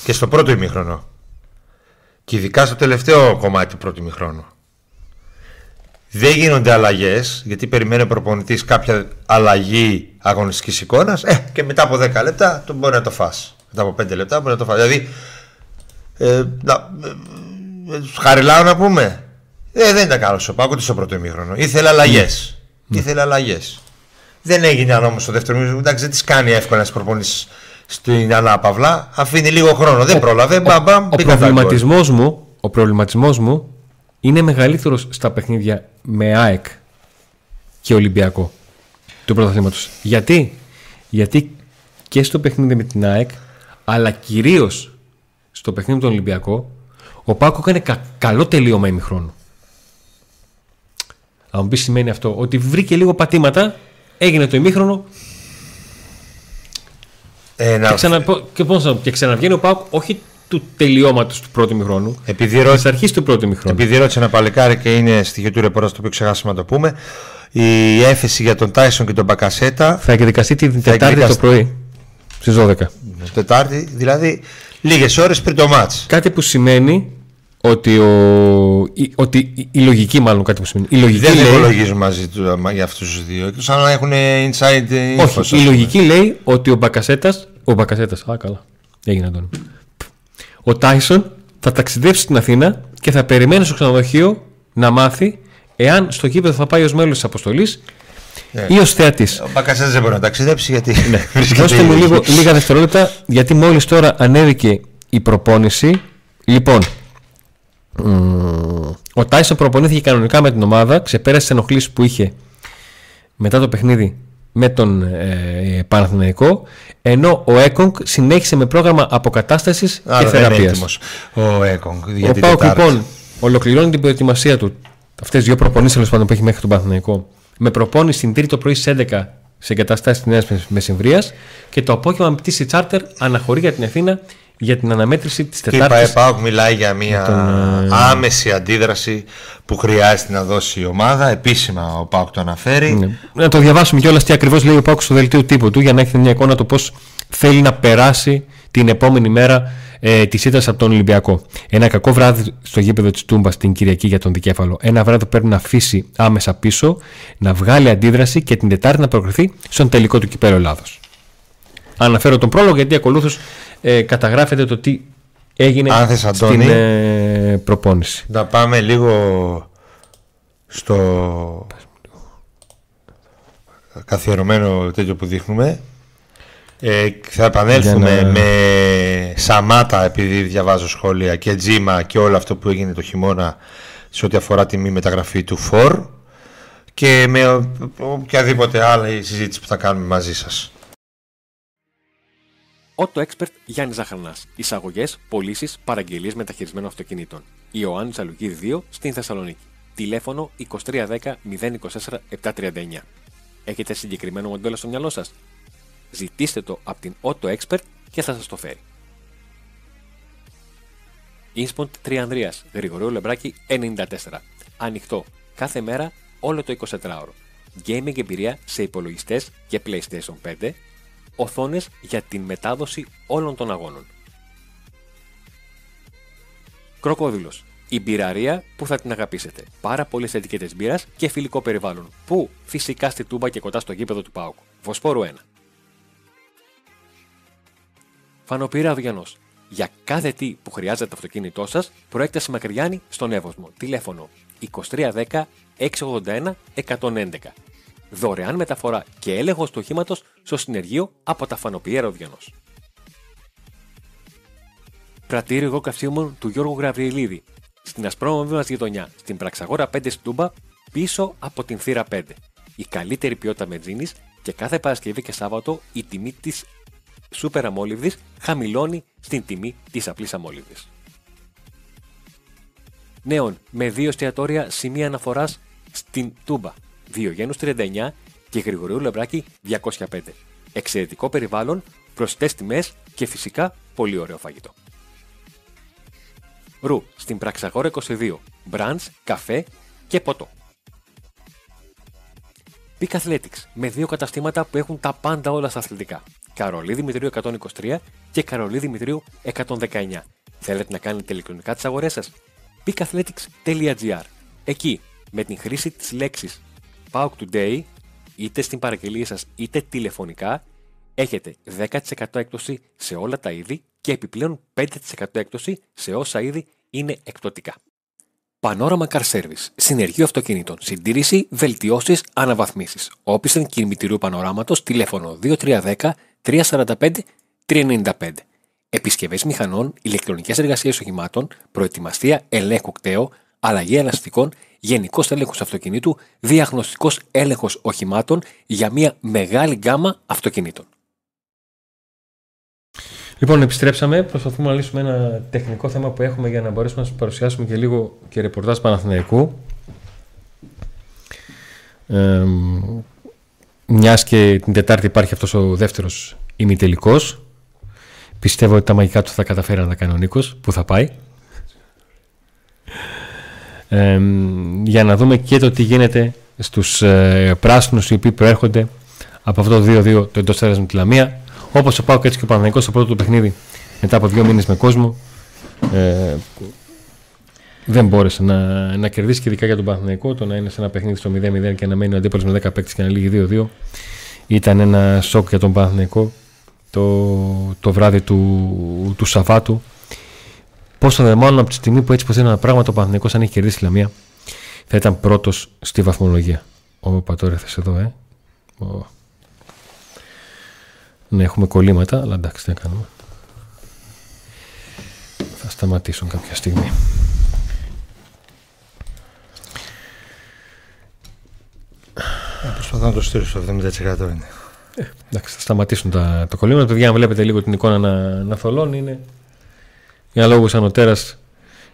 και στο πρώτο ημίχρονο. Και ειδικά στο τελευταίο κομμάτι του πρώτου ημίχρονου. Δεν γίνονται αλλαγές, γιατί περιμένει ο προπονητής κάποια αλλαγή αγωνιστικής εικόνας. Ε, και μετά από 10 λεπτά το μπορεί να το φας. Μετά από 5 λεπτά μπορεί να το φας. Δηλαδή. Ε, να, ε, ε, τους χαριλάω να πούμε. Ε, δεν ήταν καλός ο Πάκου ούτε στο πρώτο ημίχρονο. Ήθελε αλλαγές. Ήθελε αλλαγές. Δεν έγινε όμω στο δεύτερο μήνυμα. Εντάξει, δεν τις κάνει εύκολα να προπονεί στην ανάπαυλα. Αφήνει λίγο χρόνο. Δεν πρόλαβε. Μπαμ, μπαμ, Ο πήγαν τα γκολ. προβληματισμός μου, ο προβληματισμός μου είναι μεγαλύτερος στα παιχνίδια με ΑΕΚ και Ολυμπιακό του πρωταθλήματος. Γιατί; Γιατί και στο παιχνίδι με την ΑΕΚ, αλλά κυρίως στο παιχνίδι με τον Ολυμπιακό, ο Πάκο έκανε κα- καλό τελείωμα ημιχρόνου. Αν μου πεις σημαίνει αυτό, ότι βρήκε λίγο πατήματα, έγινε το ημίχρονο Ε, να- και, ξανα, και, πώς να- και ξαναβγαίνει ο Πάκο όχι του τελειώματος του πρώτου ημιχρόνου, Επειδή Της ρώτησε, αρχής του πρώτου ημιχρόνου. επειδή ρώτησε ένα παλικάρι και είναι στοιχείο του ρεπορτάζ το οποίο ξεχάσαμε να το πούμε, η έφεση για τον Τάισον και τον Μπακασέτα Θα εκδικαστεί την Τετάρτη το εκδικαστεί. πρωί στις 12. Τετάρτη, δηλαδή λίγες ώρες πριν το μάτς. Κάτι που σημαίνει ότι, ο, η, ότι η, η λογική, μάλλον κάτι που σημαίνει. Η λογική Δεν λέει. υπολογίζουν μαζί του μα, για αυτούς τους δύο. Εκτός αν έχουν inside info. ας Όχι, η πούμε. λογική λέει ότι ο Μπακασέτα. Ο Μπακασέτας. Α, καλά. Έγινε Αντώνη. Ο Τάισον θα ταξιδέψει στην Αθήνα και θα περιμένει στο ξενοδοχείο να μάθει εάν στο γήπεδο θα πάει ως μέλος της αποστολής Ναι. ή ως θεατής. Ο Μπακασέτα δεν μπορεί να ταξιδέψει γιατί. βρίσκεται Δώστε μου ήδη. λίγο, λίγα δευτερόλεπτα, γιατί μόλις τώρα ανέβηκε η προπόνηση. Λοιπόν, μ, ο Τάισον προπονήθηκε κανονικά με την ομάδα, ξεπέρασε τις ενοχλήσεις που είχε μετά το παιχνίδι με τον ε, Παναθηναϊκό, ενώ ο Έκονγκ συνέχισε με πρόγραμμα αποκατάστασης και Άρα δεν είναι θεραπείας. έτοιμος ο Έκονγκ για Ο την Πάουκ Τετάρτη. λοιπόν ολοκληρώνει την προετοιμασία του αυτές τι δύο προπονήσεις τέλος πάντων που έχει μέχρι τον Παναθηναϊκό με προπόνηση την Τρίτη το πρωί στις 11 σε εγκαταστάσεις της Νέας Μεσημβρίας και το απόγευμα με πτήση τσάρτερ αναχωρεί για την Αθήνα για την αναμέτρηση της Και η ΠαΕ Τετάρτης. ΠΑΟΚ μιλάει για μια τον, ε, άμεση αντίδραση που χρειάζεται να δώσει η ομάδα. Επίσημα ο ΠΑΟΚ το αναφέρει. Ναι. Να το διαβάσουμε κιόλας τι ακριβώς λέει ο Πάουκ στο δελτίο τύπου του για να έχετε μια εικόνα το πώς θέλει να περάσει την επόμενη μέρα ε, της ήττας από τον Ολυμπιακό. Ένα κακό βράδυ στο γήπεδο της Τούμπας την Κυριακή για τον Δικέφαλο. Ένα βράδυ που πρέπει να αφήσει άμεσα πίσω, να βγάλει αντίδραση και την Τετάρτη να προκριθεί στον τελικό του κυπέλο Ελλάδος. Αναφέρω τον πρόλογο γιατί ακολούθως ε, καταγράφεται το τι έγινε Αν θες, Αντώνη. στην ε, προπόνηση. Να πάμε λίγο στο καθιερωμένο τέτοιο που δείχνουμε. Ε, θα επανέλθουμε Για να- με Σαμάτα επειδή διαβάζω σχόλια και Τζίμα και όλο αυτό που έγινε το χειμώνα σε ό,τι αφορά τη μη μεταγραφή του ΦΟΡ και με ο- οποιαδήποτε άλλη συζήτηση που θα κάνουμε μαζί σας. Auto Expert Γιάννης Ζαχαρνάς. Εισαγωγές, πωλήσεις, παραγγελίες μεταχειρισμένων αυτοκινήτων. Ιωάννη Αλουγή 2 στην Θεσσαλονίκη. Τηλέφωνο 2310 024 739. Έχετε συγκεκριμένο μοντέλο στο μυαλό σας; Ζητήστε το από την Auto Expert και θα σας το φέρει. Ινσποντ Τριανδρίας, Γρηγορίου Λεμπράκη 94. Ανοιχτό κάθε μέρα όλο το 24ωρο. Gaming εμπειρία σε υπολογιστές και PlayStation 5. Οθόνες για την μετάδοση όλων των αγώνων. Κροκόδηλος. Η μπειραρία που θα την αγαπήσετε. Πάρα πολλές ετικέτες μπύρας και φιλικό περιβάλλον. Που φυσικά στη τούμπα και κοντά στο γήπεδο του Πάουκ. Βοσπόρου 1. Φανοπύρα Αυγιανός. Για κάθε τι που χρειάζεται το αυτοκίνητό σας, προέκταση Μακριάνη στον Εύωσμο. Τηλέφωνο 2310 681 111. Δωρεάν μεταφορά και έλεγχο του οχήματος στο συνεργείο από τα Φανοπιέρα Αυγιανό. Πρατήριο εγώ καυσίμων του Γιώργου Γραβριελίδη. Στην ασπρόμαυρη μας γειτονιά, στην Πραξαγόρα 5 στην Τούμπα, πίσω από την θύρα 5. Η καλύτερη ποιότητα μετζίνης και κάθε Παρασκευή και Σάββατο η τιμή της σούπερ αμόλυβδης χαμηλώνει στην τιμή της απλής αμόλυβδης. Νέων με δύο εστιατόρια σημεία αναφοράς στην Τούμπα, Διογένους 39 και Γρηγορίου Λεμπράκη 205. Εξαιρετικό περιβάλλον, προσιτές τιμές και φυσικά πολύ ωραίο φαγητό. Ρου στην Πραξαγόρα 22. Μπραντς, καφέ και ποτό. Peak Athletics με δύο καταστήματα που έχουν τα πάντα όλα στα αθλητικά. Καρολί Δημητρίου 123 και Καρολί Δημητρίου 119. Θέλετε να κάνετε ηλεκτρονικά τις αγορές σας; peakathletics.gr Εκεί, με την χρήση της λέξης PAUK Today, είτε στην παραγγελία σας είτε τηλεφωνικά, έχετε 10% έκπτωση σε όλα τα είδη και επιπλέον 5% έκπτωση σε όσα είδη είναι εκπτωτικά. Πανόραμα Car Service. Συνεργείο αυτοκινήτων. Συντήρηση, βελτιώσεις, αναβαθμίσεις. Όπισθεν κινητηρίου πανοράματος, τηλέφωνο 2310 345 395. Επισκευές μηχανών, ηλεκτρονικές εργασίες οχημάτων, προετοιμαστία ελέγχου κταίο, αλλαγή ελαστικών, γενικός έλεγχος αυτοκινήτου, διαγνωστικός έλεγχος οχημάτων για μια μεγάλη γκάμα αυτοκινήτων. Λοιπόν, επιστρέψαμε. Προσπαθούμε να λύσουμε ένα τεχνικό θέμα που έχουμε για να μπορέσουμε να σας παρουσιάσουμε και λίγο και ρεπορτάζ Παναθηναϊκού. Ε, Μιας και την Τετάρτη υπάρχει αυτός ο δεύτερος ημιτελικός. Πιστεύω ότι τα μαγικά του θα καταφέρει να τα κάνει ο Νίκος, που θα πάει. Ε, για να δούμε και το τι γίνεται στους ε, πράσινους οι οποίοι προέρχονται από αυτό το 2-2 το εντός με τη Λαμία. Όπως ο Πάουκ έτσι και ο Παναγικός στο πρώτο του παιχνίδι μετά από δύο μήνες με κόσμο ε, δεν μπόρεσε να, να κερδίσει και ειδικά για τον Παναθηναϊκό το να είναι σε ένα παιχνίδι στο 0-0 και να μένει ο αντίπαλος με 10 παίκτες και να λύγει 2-2 ήταν ένα σοκ για τον Παναθηναϊκό το, το βράδυ του, του Σαββάτου πόσο δε μάλλον από τη στιγμή που έτσι πως είναι ένα πράγμα το Παναθηναϊκός αν έχει κερδίσει η Λαμία θα ήταν πρώτος στη βαθμολογία ο Πατόρεθες εδώ ε; Ο, ναι, έχουμε κολλήματα, αλλά εντάξει, τι να κάνουμε. Θα σταματήσουν κάποια στιγμή. Ε, προσπαθώ να το στείλω στο 70% είναι. Ε, εντάξει, θα σταματήσουν τα, το κολλήματα. Το αν βλέπετε λίγο την εικόνα να, να θολώνει, είναι για λόγους ανωτέρας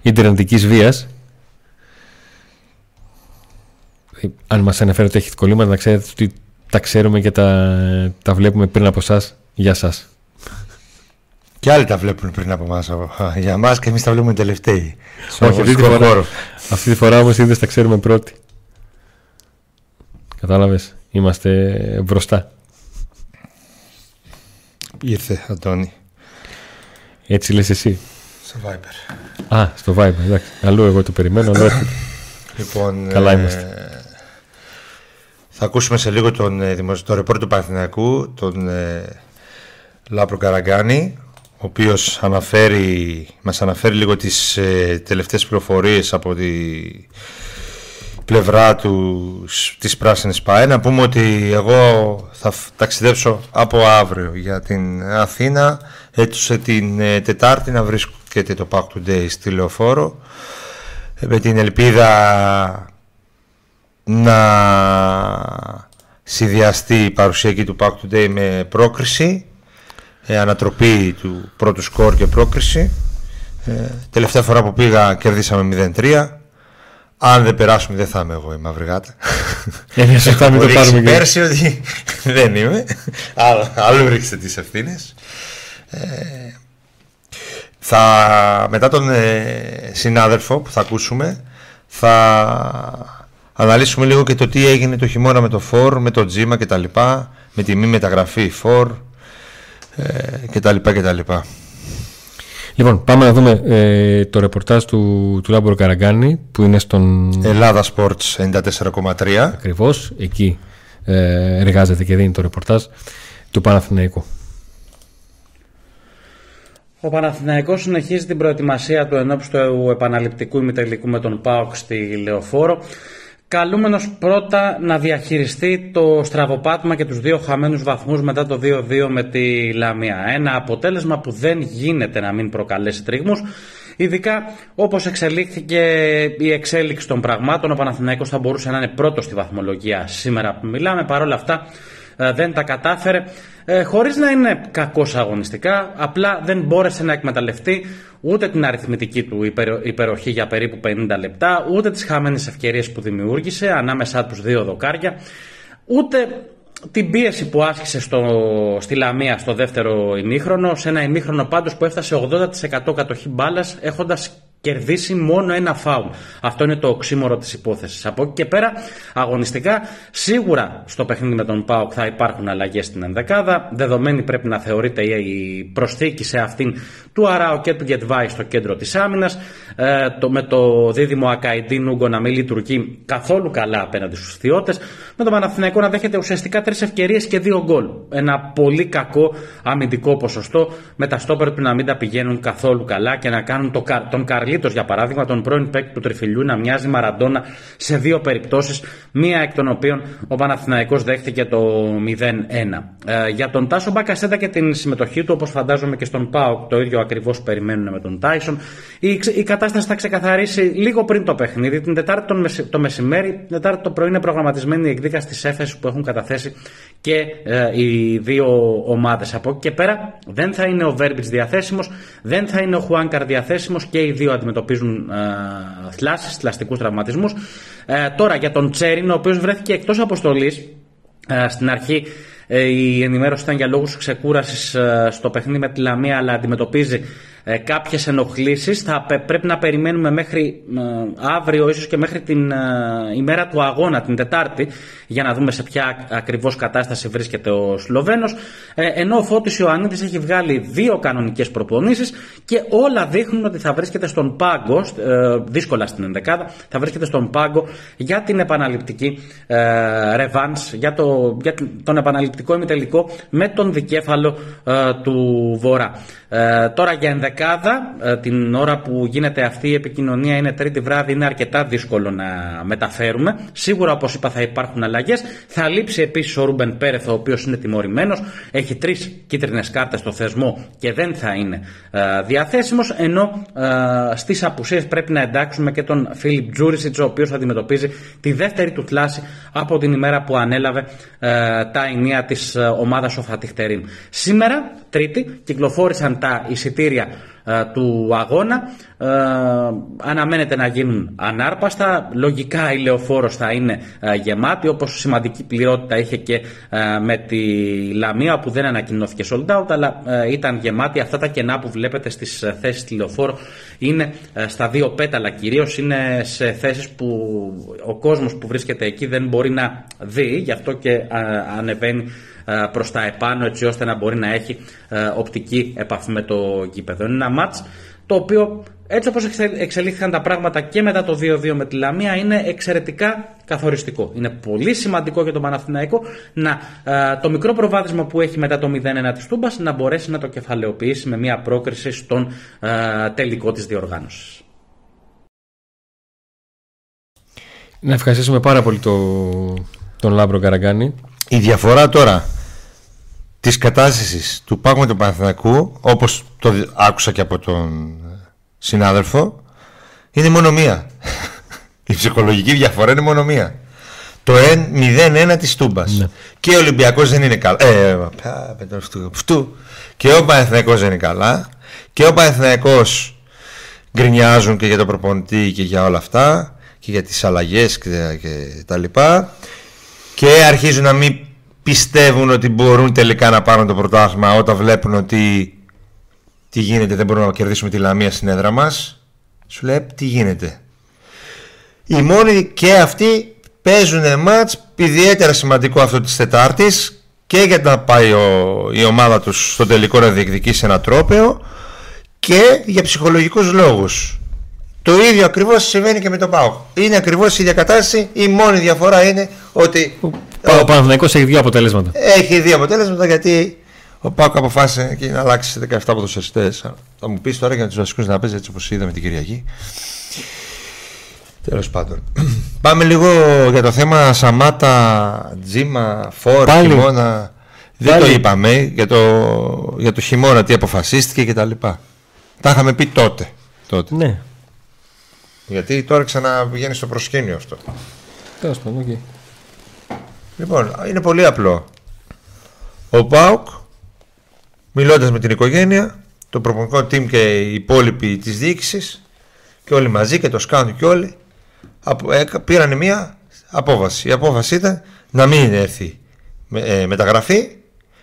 ιντερνετικής βίας. Ε, αν μας αναφέρει ότι έχει κολλήματα, να ξέρετε ότι τα ξέρουμε και τα, τα βλέπουμε πριν από εσά για εσά. Και άλλοι τα βλέπουν πριν από εμά. Για εμά και εμείς τα βλέπουμε τελευταίοι. Όχι, αυτή τη, φορά, αυτή τη φορά όμως είδες τα ξέρουμε πρώτοι. Κατάλαβες; Είμαστε μπροστά. Ήρθε, Αντώνη. Έτσι λες εσύ. Στο Viber. Α, στο Viber, εντάξει. Αλλού εγώ το περιμένω, Λοιπόν, Καλά είμαστε. Θα ακούσουμε σε λίγο τον, ε, το ρεπόρτ του Παναθηναϊκού, τον ε, Λάπρο Καραγκάνη, ο οποίος αναφέρει, μας αναφέρει λίγο τις ε, τελευταίες πληροφορίες από τη πλευρά του της Πράσινης ΠΑΕ. Να πούμε ότι εγώ θα ταξιδέψω από αύριο για την Αθήνα, έτσι την ε, Τετάρτη να βρίσκεται το Pack Today στη Λεωφόρο, με την ελπίδα να συνδυαστεί η παρουσία εκεί του Pack Today με πρόκριση ε, ανατροπή του πρώτου σκορ και πρόκριση ε, τελευταία φορά που πήγα κερδίσαμε 0-3 αν δεν περάσουμε δεν θα είμαι εγώ η μαύρη γάτα ε, θα το πάρουμε πέρσι ότι δεν είμαι άλλο, άλλο ρίξτε τις ευθύνες ε, θα, μετά τον ε, συνάδελφο που θα ακούσουμε θα αναλύσουμε λίγο και το τι έγινε το χειμώνα με το φόρ, με το τζίμα κτλ. Με τη μη μεταγραφή φόρ ε, κτλ. κτλ. Λοιπόν, πάμε να δούμε ε, το ρεπορτάζ του, του Λάμπορ Καραγκάνη που είναι στον... Ελλάδα Sports 94,3 Ακριβώς, εκεί ε, εργάζεται και δίνει το ρεπορτάζ του Παναθηναϊκού. Ο Παναθηναϊκός συνεχίζει την προετοιμασία του ενόψου του επαναληπτικού ημιτελικού με τον ΠΑΟΚ στη Λεωφόρο καλούμενος πρώτα να διαχειριστεί το στραβοπάτημα και τους δύο χαμένους βαθμούς μετά το 2-2 με τη Λαμία. Ένα αποτέλεσμα που δεν γίνεται να μην προκαλέσει τρίγμους, ειδικά όπως εξελίχθηκε η εξέλιξη των πραγμάτων, ο Παναθηναϊκός θα μπορούσε να είναι πρώτος στη βαθμολογία σήμερα που μιλάμε, παρόλα αυτά ε, δεν τα κατάφερε ε, χωρίς να είναι κακός αγωνιστικά, απλά δεν μπόρεσε να εκμεταλλευτεί ούτε την αριθμητική του υπεροχή για περίπου 50 λεπτά, ούτε τις χαμένες ευκαιρίες που δημιούργησε ανάμεσά τους δύο δοκάρια, ούτε την πίεση που άσκησε στο, στη στο δεύτερο ημίχρονο, σε ένα ημίχρονο πάντως που έφτασε 80% κατοχή μπάλας, έχοντας κερδίσει μόνο ένα φάουλ. Αυτό είναι το οξύμορο της υπόθεσης. Από εκεί και πέρα, αγωνιστικά, σίγουρα στο παιχνίδι με τον Πάοκ θα υπάρχουν αλλαγές στην ενδεκάδα. Δεδομένη πρέπει να θεωρείται η προσθήκη σε αυτήν του Αράου και του Γετβάη στο κέντρο της άμυνας. Ε, το, με το δίδυμο Ακαϊντή Νούγκο να μην λειτουργεί καθόλου καλά απέναντι στους Θιώτε. Με τον Παναθηναϊκό να δέχεται ουσιαστικά τρεις ευκαιρίες και δύο γκολ. Ένα πολύ κακό αμυντικό ποσοστό με τα στόπερ του να μην τα πηγαίνουν καθόλου καλά και να κάνουν το, τον Καρλίτο για παράδειγμα, τον πρώην παίκτη του Τριφυλιού να μοιάζει Μαραντόνα σε δύο περιπτώσεις, μία εκ των οποίων ο Παναθηναϊκός δέχτηκε το 0-1. Ε, για τον Τάσο Μπακασέτα και την συμμετοχή του, όπως φαντάζομαι και στον Πάοκ, το ίδιο ακριβώς περιμένουν με τον Τάισον. Η, η κατάσταση θα ξεκαθαρίσει λίγο πριν το παιχνίδι. Την Τετάρτη το μεσημέρι, την Τετάρτη το πρωί είναι προγραμματισμένη η εκδίκαση της έφεσης που έχουν καταθέσει και ε, οι δύο ομάδες. Από εκεί και πέρα δεν θα είναι ο Βέρμπιτς διαθέσιμος, δεν θα είναι ο Χουάνκαρ διαθέσιμος και οι δύο αντιμετωπίζουν ε, θλάσεις, θλαστικούς τραυματισμούς. Ε, τώρα για τον Τσέριν, ο οποίος βρέθηκε εκτός αποστολής ε, στην αρχή. Ε, η ενημέρωση ήταν για λόγους ξεκούρασης ε, στο παιχνίδι με τη Λαμία αλλά αντιμετωπίζει ε, κάποιες ενοχλήσεις. Θα πρέπει να περιμένουμε μέχρι ε, αύριο, ίσως και μέχρι την ε, ημέρα του αγώνα, την Τετάρτη, για να δούμε σε ποια ακριβώς κατάσταση βρίσκεται ο Σλοβαίνος. Ε, ενώ ο Φώτης Ιωαννίδης έχει βγάλει δύο κανονικές προπονήσεις και όλα δείχνουν ότι θα βρίσκεται στον πάγκο, ε, δύσκολα στην ενδεκάδα, θα βρίσκεται στον πάγκο για την επαναληπτική ε, revans, για, το, για τον επαναληπτικό ημιτελικό με τον δικέφαλο του Βορρά. τώρα για ενδεκάδα δεκάδα, ε, την ώρα που γίνεται αυτή η επικοινωνία είναι τρίτη βράδυ, είναι αρκετά δύσκολο να μεταφέρουμε. Σίγουρα, όπως είπα, θα υπάρχουν αλλαγές. Θα λείψει επίσης ο Ρούμπεν Πέρεθ, ο οποίος είναι τιμωρημένος. Έχει τρεις κίτρινες κάρτες στο θεσμό και δεν θα είναι ε, διαθέσιμος. Ενώ ε, στις απουσίες πρέπει να εντάξουμε και τον Φίλιπ Τζούρισιτς, ο οποίος θα αντιμετωπίζει τη δεύτερη του κλάση από την ημέρα που ανέλαβε τα ενία της ομάδας ο Φατιχτερίν. Σήμερα, Τρίτη, κυκλοφόρησαν τα εισιτήρια ε, του αγώνα ε, αναμένεται να γίνουν ανάρπαστα. Λογικά η λεωφόρος θα είναι ε, γεμάτη όπως σημαντική πληρότητα είχε και με τη Λαμία που δεν ανακοινώθηκε sold out αλλά ήταν γεμάτη. Αυτά τα κενά που βλέπετε στις θέσεις τη λεωφόρο είναι στα δύο πέταλα κυρίως. Είναι σε θέσεις που ο κόσμος που βρίσκεται εκεί δεν μπορεί να δει. Γι' αυτό και ανεβαίνει ε, προς τα επάνω έτσι ώστε να μπορεί να έχει ε, οπτική επαφή με το γήπεδο. Είναι ένα μάτς το οποίο έτσι όπως εξελίχθηκαν τα πράγματα και μετά το 2-2 με τη Λαμία είναι εξαιρετικά καθοριστικό. Είναι πολύ σημαντικό για τον Παναθηναϊκό να, ε, το μικρό προβάδισμα που έχει μετά το 0-1 της Τούμπας να μπορέσει να το κεφαλαιοποιήσει με μια πρόκριση στον τελικό της διοργάνωσης. Να ευχαριστήσουμε πάρα πολύ το, τον Λάμπρο Καραγκάνη. Η διαφορά τώρα της κατάστασης του ΠΑΟΚ του Παναθηναϊκού όπως το άκουσα και από τον συνάδελφο είναι μόνο μία. Η ψυχολογική διαφορά είναι μόνο μία. Το 0-1 της Τούμπας. Ναι. και ο Ολυμπιακός δεν είναι καλά. Ε, φτού. και ο Παναθηναϊκός δεν είναι καλά. Και ο Παναθηναϊκός γκρινιάζουν και για τον προπονητή και για όλα αυτά και για τις αλλαγές και, και τα λοιπά. Και αρχίζουν να μην πιστεύουν ότι μπορούν τελικά να πάρουν το πρωτάθλημα όταν βλέπουν ότι τι γίνεται, δεν μπορούμε να κερδίσουμε τη Λαμία στην έδρα μας. Σου λέει τι γίνεται οι μόνοι και αυτοί παίζουν μάτς ιδιαίτερα σημαντικό αυτό της Τετάρτης και για να πάει η ομάδα τους στο τελικό να διεκδικήσει ένα τρόπεο και για ψυχολογικούς λόγους το ίδιο ακριβώς συμβαίνει και με τον Πάο. Είναι ακριβώς η ίδια κατάσταση. Η μόνη διαφορά είναι ότι. Ο, ο Παναθηναϊκός έχει δύο αποτελέσματα. Έχει δύο αποτελέσματα γιατί ο Πάοκ αποφάσισε και να αλλάξει σε 17 ποδοσφαιριστές. Θα μου πεις τώρα για τους βασικούς να παίζει έτσι όπως είδαμε την Κυριακή. Τέλος πάντων. Πάμε λίγο για το θέμα Σαμάτα, Τζίμα, Φόρ, χειμώνα. Δεν το είπαμε για το, για το χειμώνα τι αποφασίστηκε και τα λοιπά. Τα είχαμε πει τότε. τότε. Ναι. Γιατί τώρα ξαναβγαίνει στο προσκήνιο αυτό. Τέλος πάντων, okay. Λοιπόν, είναι πολύ απλό. Ο Μπάουκ, μιλώντας με την οικογένεια, το προπονικό team και οι υπόλοιποι της διοίκησης και όλοι μαζί και το σκάουν και όλοι, πήραν μια απόφαση. Η απόφαση ήταν να μην έρθει ε, μεταγραφή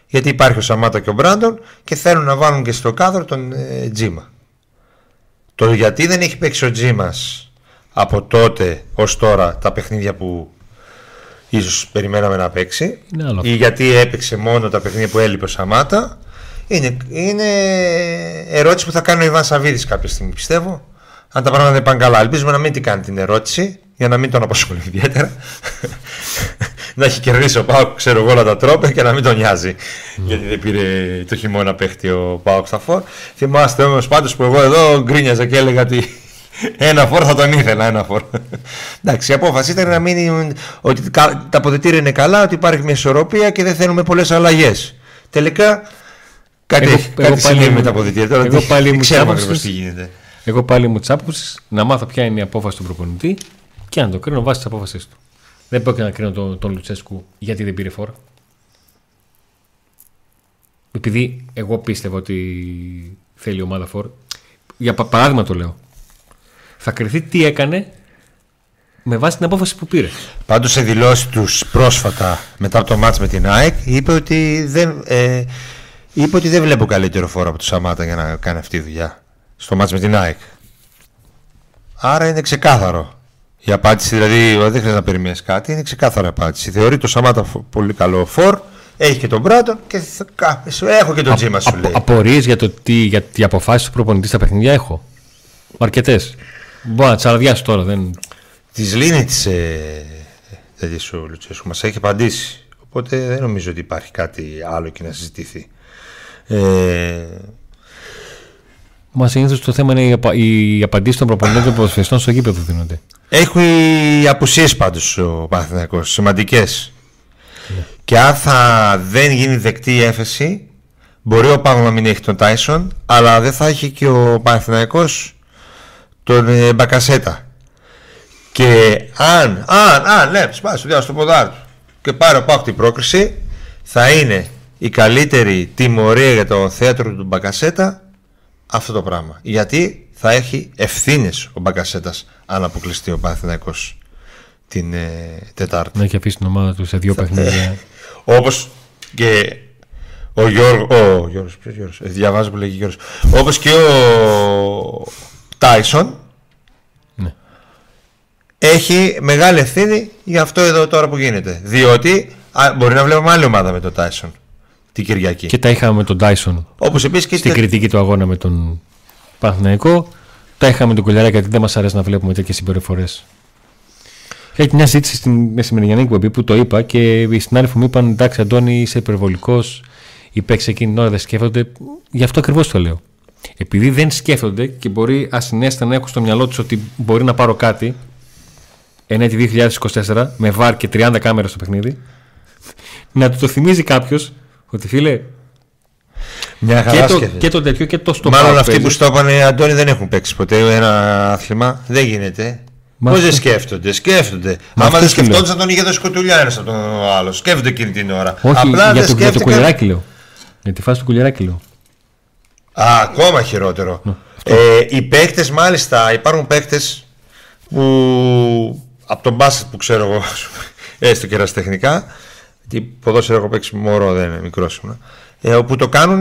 γιατί υπάρχει ο Σαμάτα και ο Μπράντον και θέλουν να βάλουν και στο κάδρο τον ε, Τζίμα. Το γιατί δεν έχει παίξει ο Τζίμας από τότε ως τώρα τα παιχνίδια που ίσως περιμέναμε να παίξει Είναι άλλο ή γιατί έπαιξε μόνο τα παιχνίδια που έλειπε ο Σαμάτα είναι, είναι ερώτηση που θα κάνει ο Ιβάν Σαββίδης κάποια στιγμή πιστεύω. Αν τα πράγματα δεν πάνε καλά ελπίζουμε να μην την κάνει την ερώτηση για να μην τον απασχολεί ιδιαίτερα να έχει κερδίσει ο Πάουκ ξέρω εγώ όλα τα τρόπια και να μην τον νοιάζει γιατί δεν πήρε το χειμώνα παίχτη ο Πάουκ στα φόρ θυμάστε όμως πάντως που εγώ εδώ γκρίνιαζα και έλεγα ότι ένα φόρ θα τον ήθελα, ένα φόρ. Εντάξει, η απόφαση ήταν να μείνει ότι τα αποδετήρια είναι καλά, ότι υπάρχει μια ισορροπία και δεν θέλουμε πολλές αλλαγές. Τελικά κάτι, Εγώ- έχει- εγώ κάτι πάλι συμβαίνει με μου- τα αποδετήρια. Τώρα εγώ τι- πάλι δεν μου ξέρουμε τσάπαψες. ακριβώς τι γίνεται. Εγώ πάλι μου τη άποψη να μάθω ποια είναι η απόφαση του προπονητή και να το κρίνω βάσει της απόφαση του. Δεν πρόκειται να κρίνω τον, τον Λουτσέσκου γιατί δεν πήρε φόρα. Επειδή εγώ πίστευα ότι θέλει η ομάδα φόρ. Για πα- παράδειγμα το λέω. Θα κρυθεί τι έκανε με βάση την απόφαση που πήρε. Πάντως σε δηλώσει τους πρόσφατα μετά από το μάτς με την ΑΕΚ είπε ότι δεν, ε, είπε ότι δεν βλέπω καλύτερο φόρο από το Σαμάτα για να κάνει αυτή τη δουλειά στο μάτς με την ΑΕΚ. Άρα είναι ξεκάθαρο. Η απάντηση δηλαδή δεν χρειάζεται να περιμένεις κάτι, είναι ξεκάθαρα η απάντηση. Θεωρεί το Σαμάτα φο- πολύ καλό φόρ, έχει και τον Μπράντον και θα, κα- σου- έχω και τον Τζίμα σου λέει. Απορίες για το τι για τι αποφάσεις του προπονητής στα παιχνίδια έχω. Αρκετές. Μπορώ να τις αραδιάσω τώρα. Δεν... Τη λύνει τις ε, τέτοιες ο Λουτσέσκου. Μας έχει απαντήσει. Οπότε δεν νομίζω ότι υπάρχει κάτι άλλο και να συζητηθεί. Ε, Μα συνήθως το θέμα είναι οι, απα... οι απαντήσεις των προπονητών και των ποδοσφαιριστών στο γήπεδο δίνονται. Έχει απουσίες πάντως ο Παναθηναϊκός, σημαντικές. Και αν θα δεν γίνει δεκτή η έφεση, μπορεί ο Πάγο να μην έχει τον Τάισον, αλλά δεν θα έχει και ο Παναθηναϊκός τον ε, Μπακασέτα. Και αν, αν, αν, ναι, σπάσει το διάβασε το ποδάρι του και πάρει ο Πάγο την πρόκριση, θα είναι η καλύτερη τιμωρία για το θέατρο του Μπακασέτα αυτό το πράγμα. Γιατί θα έχει ευθύνες ο Μπακασέτα αν αποκλειστεί ο Παναθηναϊκός την ε, Τετάρτη. Να έχει αφήσει την ομάδα του σε δύο παιχνίδια. Όπως και ο Γιώργο. Ο Γιώργος, ποιος Γιώργος, ε, διαβάζω που λέγει Γιώργος. Όπως και ο Τάισον. Ναι. Έχει μεγάλη ευθύνη για αυτό εδώ τώρα που γίνεται. Διότι α, μπορεί να βλέπουμε άλλη ομάδα με τον Τάισον την Κυριακή. και τα είχαμε με τον Τάισον Όπως επίσης και στην στην κριτική του αγώνα με τον Παναθηναϊκό. Τα είχαμε με τον Κολιαράκη γιατί δεν μας αρέσει να βλέπουμε τέτοιες συμπεριφορές. Είχα και μια συζήτηση στην μεσημεριανή εκπομπή που το είπα και οι συνάδελφοι μου είπαν: Εντάξει, Αντώνη, είσαι υπερβολικός. Οι παίξει εκείνη την ώρα δεν σκέφτονται. Γι' αυτό ακριβώς το λέω. Επειδή δεν σκέφτονται και μπορεί ασυνέστητα να έχουν στο μυαλό τους ότι μπορεί να πάρω κάτι εν έτη 2024 με βάρ και 30 κάμερες στο παιχνίδι, να του το θυμίζει κάποιος ότι φίλε, Μια και χαρά το, σκέφτεται. και το τέτοιο και το στο Μάλλον πάω αυτοί που παίζεις. στο είπαν Αντώνη δεν έχουν παίξει ποτέ ένα άθλημα. Δεν γίνεται. Μα Πώς αυτό- δεν σκέφτονται, σκέφτονται. Μα Άμα αυτό δεν σου λέω. σκεφτόντουσαν τον είχε δώσει κοτουλιά ένας από τον άλλο. Σκέφτονται εκείνη την ώρα. Όχι, Απλά για, δεν το, για το σκέφτηκαν. κουλιαράκι λέω. Για τη φάση του κουλιαράκι λέω. Α, ακόμα χειρότερο. Ναι, ε, οι παίκτες, μάλιστα, υπάρχουν παίκτες που από τον μπάσκετ που ξέρω εγώ, έστω και ερασιτεχνικά, γιατί ποδόσφαιρο έχω παίξει μωρό, δεν είναι μικρός ήμουνα, ε, όπου το κάνουν,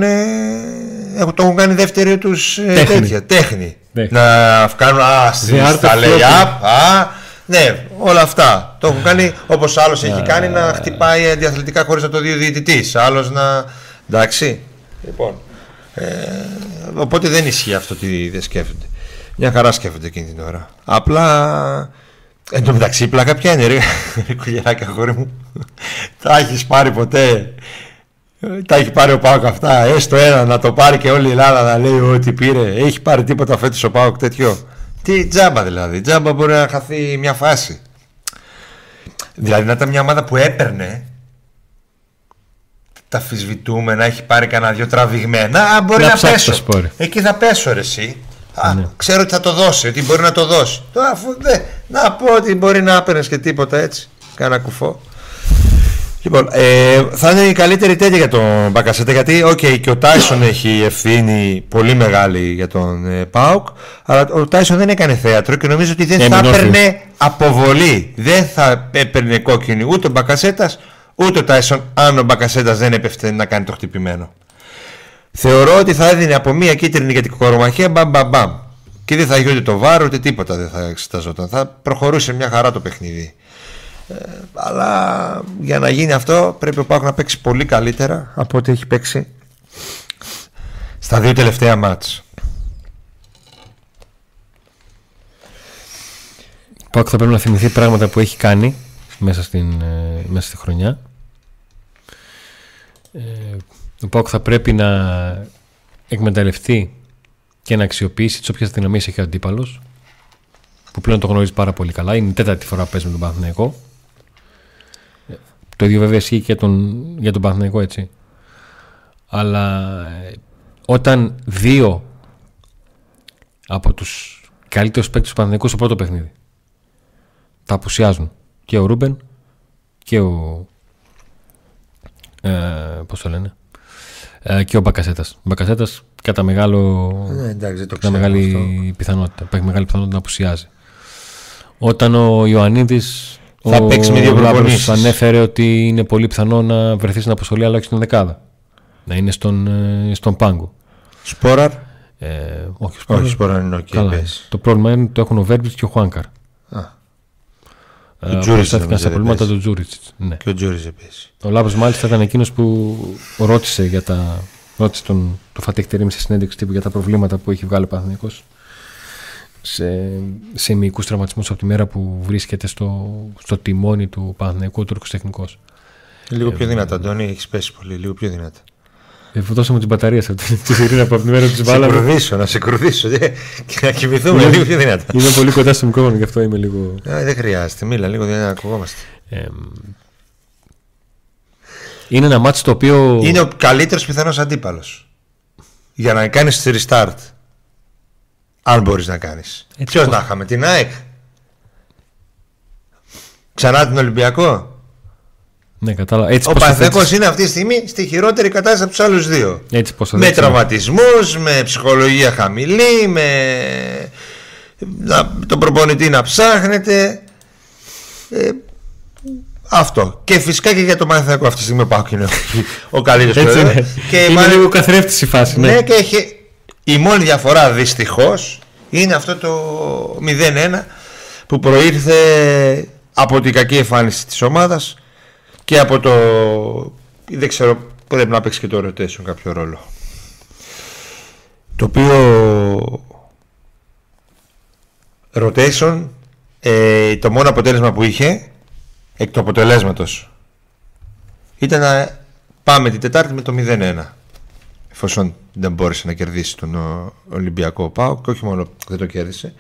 το έχουν κάνει δεύτερη τους ε, Τέχνη. τέτοια, τέχνη. Τέχνη. Να κάνουν, α, The στη- art στα of lay floating. up, α, ναι, όλα αυτά. Το έχουν κάνει όπως άλλος έχει κάνει να χτυπάει αντιαθλητικά χωρίς να το δει ο διαιτητής. Άλλος να. Εντάξει. Λοιπόν. Ε, οπότε δεν ισχύει αυτό ότι δεν σκέφτονται. Μια χαρά σκέφτονται εκείνη την ώρα. Απλά. Εν τω μεταξύ, η πλάκα ποια είναι, ρε, ρε κουλιαράκια αγόρι μου. Τα έχεις πάρει ποτέ; Ε, Τα έχει πάρει ο Πάοκ αυτά; Έστω ένα να το πάρει και όλη η Ελλάδα να λέει ότι πήρε. Έχει πάρει τίποτα φέτος ο Πάοκ τέτοιο; Τι τζάμπα δηλαδή. Τζάμπα μπορεί να χαθεί μια φάση. Δηλαδή να ήταν μια ομάδα που έπαιρνε τα αφισβητούμενα, έχει πάρει κανένα δυο τραβηγμένα. Α, μπορεί Να να, ψάξει πέσω. το σπόρι. Εκεί θα πέσω ρε εσύ. Α, Ναι. ξέρω ότι θα το δώσει, ότι μπορεί να το δώσει. Τώρα αφού δεν, να πω ότι μπορεί να έπαιρνες και τίποτα έτσι. Κάνα κουφό. Λοιπόν, ε, θα είναι η καλύτερη τέτοια για τον Μπακασέτα γιατί okay, και ο Τάισον έχει ευθύνη πολύ μεγάλη για τον ε, Πάουκ αλλά ο Τάισον δεν έκανε θέατρο και νομίζω ότι δεν θα Έμεινε όρθιος. έπαιρνε αποβολή. Δεν θα έπαιρνε κόκκινη ούτε ο Μπακασέτας ούτε ο Τάισον αν ο Μπακασέτας δεν έπεφτε να κάνει το χτυπημένο. Θεωρώ ότι θα έδινε από μία κίτρινη για την κορομαχία μπαμ μπαμ μπαμ. Και Και δεν θα είχε ούτε το βάρο ούτε τίποτα δεν θα εξεταζόταν. Θα προχωρούσε μια χαρά το παιχνίδι. Ε, αλλά για να γίνει αυτό πρέπει ο Πάκου να παίξει πολύ καλύτερα από ό,τι έχει παίξει στα δύο τελευταία μάτς. Ο Πάκου θα πρέπει να θυμηθεί πράγματα που έχει κάνει μέσα, στην, ε, μέσα στη χρονιά. Ε, ο Πάκου θα πρέπει να εκμεταλλευτεί και να αξιοποιήσει τις όποιες δυναμίες έχει ο αντίπαλος. Που πλέον το γνωρίζει πάρα πολύ καλά. Είναι η τέταρτη φορά που παίζει με τον Παναθηναϊκό. Το ίδιο βέβαια ισχύει και τον, για τον Παναθηναϊκό έτσι. Αλλά ε, όταν δύο από τους καλύτερους παίκτες του Παναθηναϊκού στο πρώτο παιχνίδι τα απουσιάζουν και ο Ρούμπεν και ο. Ε, πώς το λένε, ε, και ο Μπακασέτας. Ο Μπακασέτας κατά, μεγάλο, Ναι, εντάξει, το κατά ξέρω μεγάλη αυτό. πιθανότητα. Υπάρχει μεγάλη πιθανότητα να απουσιάζει. Όταν ο Ιωαννίδη. Θα ο παίξει με δύο Λάμπρος προπονήσεις. ανέφερε ότι είναι πολύ πιθανό να βρεθείς στην αποστολή αλλά όχι στην δεκάδα. Να είναι στον, ε, στον πάγκο. Σπόραρ; Ε, όχι, Σπόραρ. Όχι, Σπόραρ είναι οκ. Καλά. πες. Το πρόβλημα είναι ότι το έχουν ο Βέρμπιτς και ο Χουάνκαρ. Α, Ε, Τζούριτς προστάθηκαν νομίζω στα δεν προβλήματα παίζει. του Τζούριτ. Ναι. Και ο Τζούρις επίσης. Ο Λάμπρος μάλιστα ήταν εκείνος που ρώτησε για τα. Ρώτησε τον, το Φατίχ Τερίμ σε συνέντευξη τύπου για τα προβλήματα που έχει βγάλει ο Παναθηναϊκός σε, σε μυϊκούς τραυματισμούς από τη μέρα που βρίσκεται στο, στο τιμόνι του Παναθηναϊκού ο Τούρκος τεχνικός. Λίγο πιο δυνατά, Αντώνη, έχεις πέσει πολύ. Λίγο πιο δυνατά. Ε, Φωτώσαμε τις μπαταρίες από την τη Σιρήνα από την μέρα που τις Σε βάλαμε. κρουδίσω, να σε κρουδίσω ε, και να κοιμηθούμε Είναι- λίγο πιο δυνατά. Είμαι πολύ κοντά στο μικρόφωνο γι' αυτό είμαι λίγο... Ε, δεν χρειάζεται, μίλα λίγο δεν ακουγόμαστε. Ε, είναι ένα μάτσο το οποίο... Είναι ο καλύτερος πιθανός αντίπαλος. Για να κάνεις restart. Αν μπορείς να κάνεις. Έτσι Ποιος πώς- να είχαμε, την ΑΕΚ. Ξανά την Ολυμπιακό; Ναι, κατάλαβα. Έτσι Ο πως το Παναθηναϊκός θέτεις- είναι αυτή τη στιγμή στη χειρότερη κατάσταση από τους άλλους δύο. Έτσι πως το Με θέτεις, τραυματισμούς, με ψυχολογία χαμηλή, με να, τον προπονητή να ψάχνετε. Ε, αυτό. Και φυσικά και για το Παναθηναϊκό αυτή τη στιγμή ο Πάοκ είναι ο καλύτερος Έτσι είναι. Και είναι μάλλον- λίγο καθρέφτης η φάση. ναι. Ναι. και έχει, η μόνη διαφορά δυστυχώς είναι αυτό το 0-1 που προήρθε από την κακή εμφάνιση της ομάδας και από το δεν ξέρω πρέπει να παίξει και το rotation κάποιο ρόλο. Το οποίο rotation ε, το μόνο αποτέλεσμα που είχε εκ του αποτελέσματος ήταν να πάμε την Τετάρτη με το 0-1 εφόσον δεν μπόρεσε να κερδίσει τον ο, Ολυμπιακό ΠΑΟ και όχι μόνο δεν το κέρδισε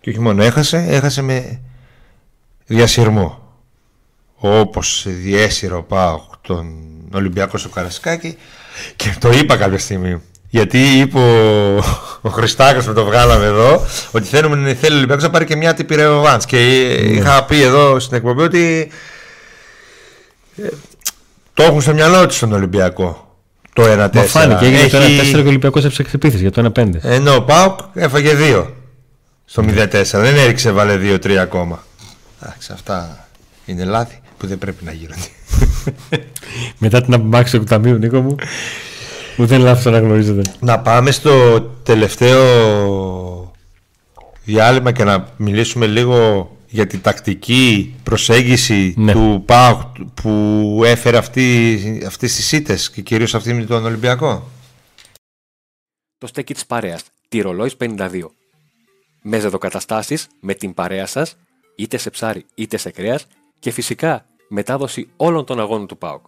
και όχι μόνο έχασε, έχασε με διασυρμό όπως διέσυρε ο ΠΑΟ τον Ολυμπιακό στο Καρασκάκι και το είπα κάποια στιγμή γιατί είπε ο, ο Χριστάκος που το βγάλαμε εδώ ότι θέλουμε, θέλει ο Ολυμπιακός να πάρει και μια τύπη ρεβάνς και είχα πει εδώ στην εκπομπή ότι ε, το έχουν στο μυαλό τους στον Ολυμπιακό το 1-4 Μα φάνηκε, έγινε το 1-4 Έχει- και ο Ολυμπιακός έψαξε επίθεση για το 1-5. ενώ ο Πάουκ έφαγε 2 στο 0-4. Δεν έριξε, βάλε 2-3 ακόμα. Εντάξει, αυτά είναι λάθη που δεν πρέπει να γίνονται. Μετά την απομάκρυνση του ταμείου, Νίκο μου, μου δεν λάθος να γνωρίζετε. να πάμε στο τελευταίο διάλειμμα και να μιλήσουμε λίγο για την τακτική προσέγγιση Ναι. του ΠΑΟΚ που έφερε αυτή, αυτές τις ήττες και κυρίως αυτή με τον Ολυμπιακό. Το στέκι της παρέας, τη Ρολόης 52. Με ζεδοκαταστάσεις με την παρέα σας, είτε σε ψάρι είτε σε κρέας και φυσικά μετάδοση όλων των αγώνων του ΠΑΟΚ.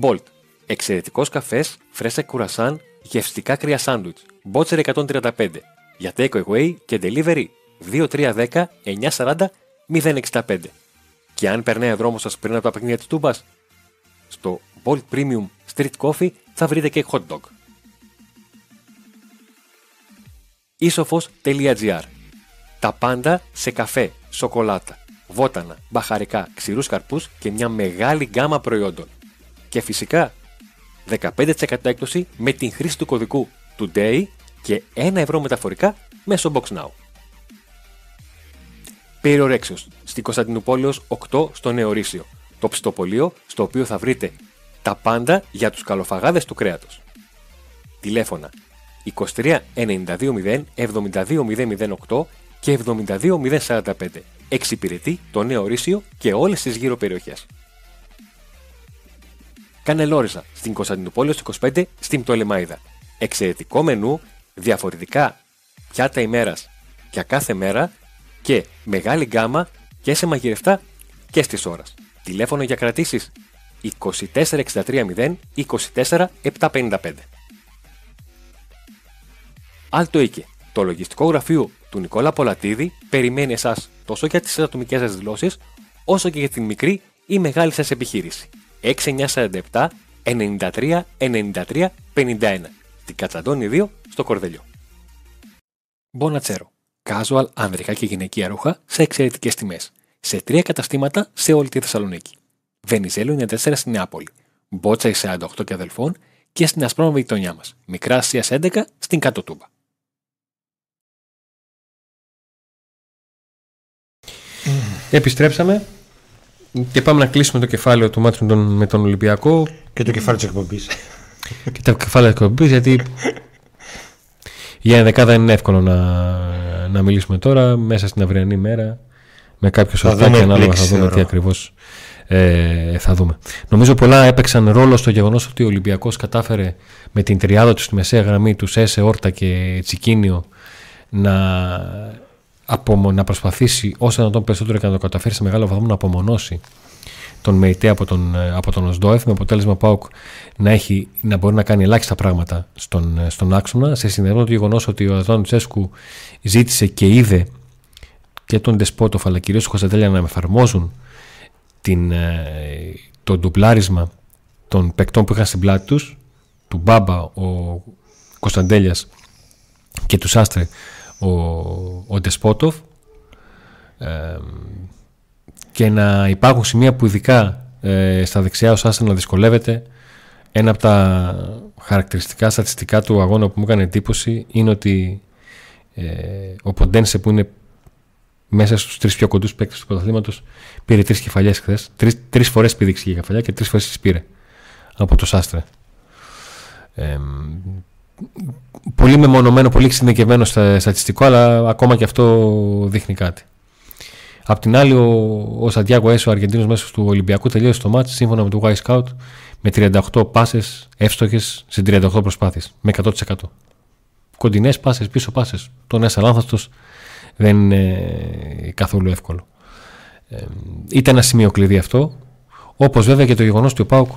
Bolt. Εξαιρετικός καφές, φρέσα κουρασάν, γευστικά κρύα σάντουιτς. Μπότσερ 135. Για take away και delivery 2310 940 065. Και αν περνάει ο δρόμος σας πριν από τα παιχνίδια της Τούμπας, στο Bolt Premium Street Coffee θα βρείτε και hot dog. Isofos.gr Τα πάντα σε καφέ, σοκολάτα, βότανα, μπαχαρικά, ξηρούς καρπούς και μια μεγάλη γκάμα προϊόντων. Και φυσικά 15% έκπτωση με την χρήση του κωδικού TODAY και 1 ευρώ μεταφορικά μέσω BoxNow. Περιορέξεως, στην Κωνσταντινούπολεως 8 στο Νεορίσιο, το ψητοπολείο στο οποίο θα βρείτε τα πάντα για τους καλοφαγάδες του κρέατος. Τηλέφωνα 23 92 0 και 72 045. Εξυπηρετεί το νέο ορίσιο και όλες τις γύρω περιοχές. Κάνε Λόριζα στην Κωνσταντινούπολη 25 στην Πτολεμαίδα. Εξαιρετικό μενού, διαφορετικά πιάτα ημέρας για κάθε μέρα και μεγάλη γκάμα και σε μαγειρευτά και στις ώρες. Τηλέφωνο για κρατήσεις 24630 24755. Άλτο Οίκε, το λογιστικό γραφείο του Νικόλα Πολατίδη περιμένει εσάς τόσο για τις ατομικές σας δηλώσεις, όσο και για την μικρή ή μεγάλη σας επιχείρηση. 6947 93 93 51 στην Κατσαντώνη 2 στο Κορδελιό. Μπονατσέρο. Casual άνδρικα και γυναικεία ρούχα σε εξαιρετικές τιμές. Σε τρία καταστήματα σε όλη τη Θεσσαλονίκη. Βενιζέλο 94 στην Νεάπολη. Μπότσα 48 και αδελφών και στην Ασπρόμαβη γειτονιά μας. Μικρά Ασία 11 στην Κάτω Τούμπα. Επιστρέψαμε και πάμε να κλείσουμε το κεφάλαιο του μάτσου με τον, με τον Ολυμπιακό. Και το κεφάλαιο της εκπομπής. και το κεφάλαιο της εκπομπής, γιατί για δεκάδα είναι εύκολο να, να μιλήσουμε τώρα μέσα στην αυριανή μέρα με κάποιο σωστάκι ανάλογα θα δούμε τι ακριβώς ε, θα δούμε. Νομίζω πολλά έπαιξαν ρόλο στο γεγονός ότι ο Ολυμπιακός κατάφερε με την τριάδα του στη μεσαία γραμμή τους Σέσε, Όρτα και Τσικίνιο να απομο, να προσπαθήσει όσο να τον περισσότερο και να το καταφέρει σε μεγάλο βαθμό να απομονώσει τον ΜΕΙΤΕ από τον, ε, από τον ΟΣΔΟΕΦ με αποτέλεσμα ΠΑΟΚ να, έχει, να μπορεί να κάνει ελάχιστα πράγματα στον, ε, στον άξονα σε συνδυασμό το γεγονός ότι ο Αδόν Τσέσκου ζήτησε και είδε και τον Ντεσπότοφ αλλά κυρίως τον Κωνσταντέλια να εφαρμόζουν την, ε, το ντουπλάρισμα των παικτών που είχαν στην πλάτη τους του Μπάμπα ο Κωνσταντέλιας και του Σάστρε ο, ο Ντεσπότοφ και να υπάρχουν σημεία που ειδικά ε, στα δεξιά ο Σάσεν να δυσκολεύεται ένα από τα χαρακτηριστικά στατιστικά του αγώνα που μου έκανε εντύπωση είναι ότι ε, ο Ποντένσε που είναι μέσα στους τρεις πιο κοντούς παίκτες του πρωταθλήματος πήρε τρεις κεφαλιές χθες. Τρεις, τρεις φορές πήδηξε η κεφαλιά και τρεις φορές τις πήρε από το Σάστρε. Ε, πολύ μεμονωμένο, πολύ εξειδικευμένο στα στατιστικό, αλλά ακόμα και αυτό δείχνει κάτι. Απ' την άλλη, ο, ο Σαντιάκο Έσο, ο Αργεντίνος μέσω του Ολυμπιακού, τελείωσε το μάτι σύμφωνα με το Y Scout με 38 πάσες εύστοχες σε 38 προσπάθειες. Με 100%. Κοντινές πάσες, πίσω πάσες. Το ένα λάθο δεν είναι καθόλου εύκολο. Ε, ήταν ένα σημείο κλειδί αυτό. Όπως βέβαια και το γεγονός ότι ο Πάουκ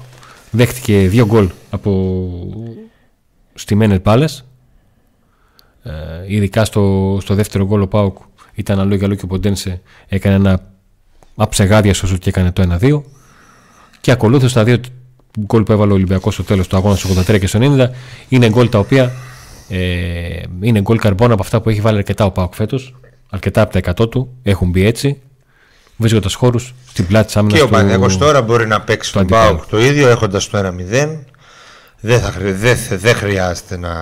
δέχτηκε δύο γκολ από στημένες μπάλες ε, ειδικά στο, στο δεύτερο γκολ ο Πάουκ ήταν αλλού για και ο Ποντένσε έκανε ένα αψεγάδια στο και έκανε το 1-2 και ακολούθως τα δύο γκολ που έβαλε ο Ολυμπιακός στο τέλος του αγώνα στο 83 και στο 90 είναι γκολ τα οποία ε, είναι γκολ καρμπόνα από αυτά που έχει βάλει αρκετά ο Πάουκ φέτος αρκετά από τα 100 του έχουν μπει έτσι βρίσκοντας χώρους στην πλάτη της άμυνας. Και ο Παναγιώ τώρα μπορεί να παίξει τον Πάουκ το ίδιο έχοντας το 1-0 δεν, θα, δεν, δεν χρειάζεται να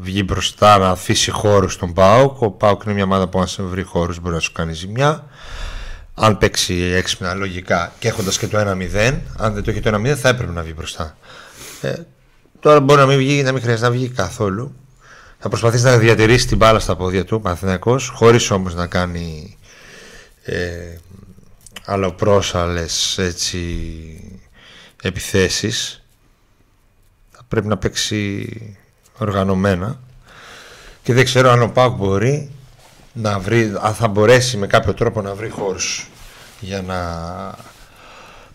βγει μπροστά να αφήσει χώρους στον Πάουκ. Ο Πάουκ είναι μια ομάδα που αν σε βρει χώρους μπορεί να σου κάνει ζημιά. Αν παίξει έξυπνα λογικά και έχοντας και το 1-0, αν δεν το έχει το 1-0 θα έπρεπε να βγει μπροστά. Ε, τώρα μπορεί να μην, βγει, να μην χρειάζεται να βγει καθόλου. Θα προσπαθήσει να διατηρήσει την μπάλα στα πόδια του Παναθυνακό, χωρίς όμως να κάνει ε, αλλοπρόσαλες έτσι επιθέσεις πρέπει να παίξει οργανωμένα και δεν ξέρω αν ο Πάκ μπορεί να βρει, αν θα μπορέσει με κάποιο τρόπο να βρει χώρους για να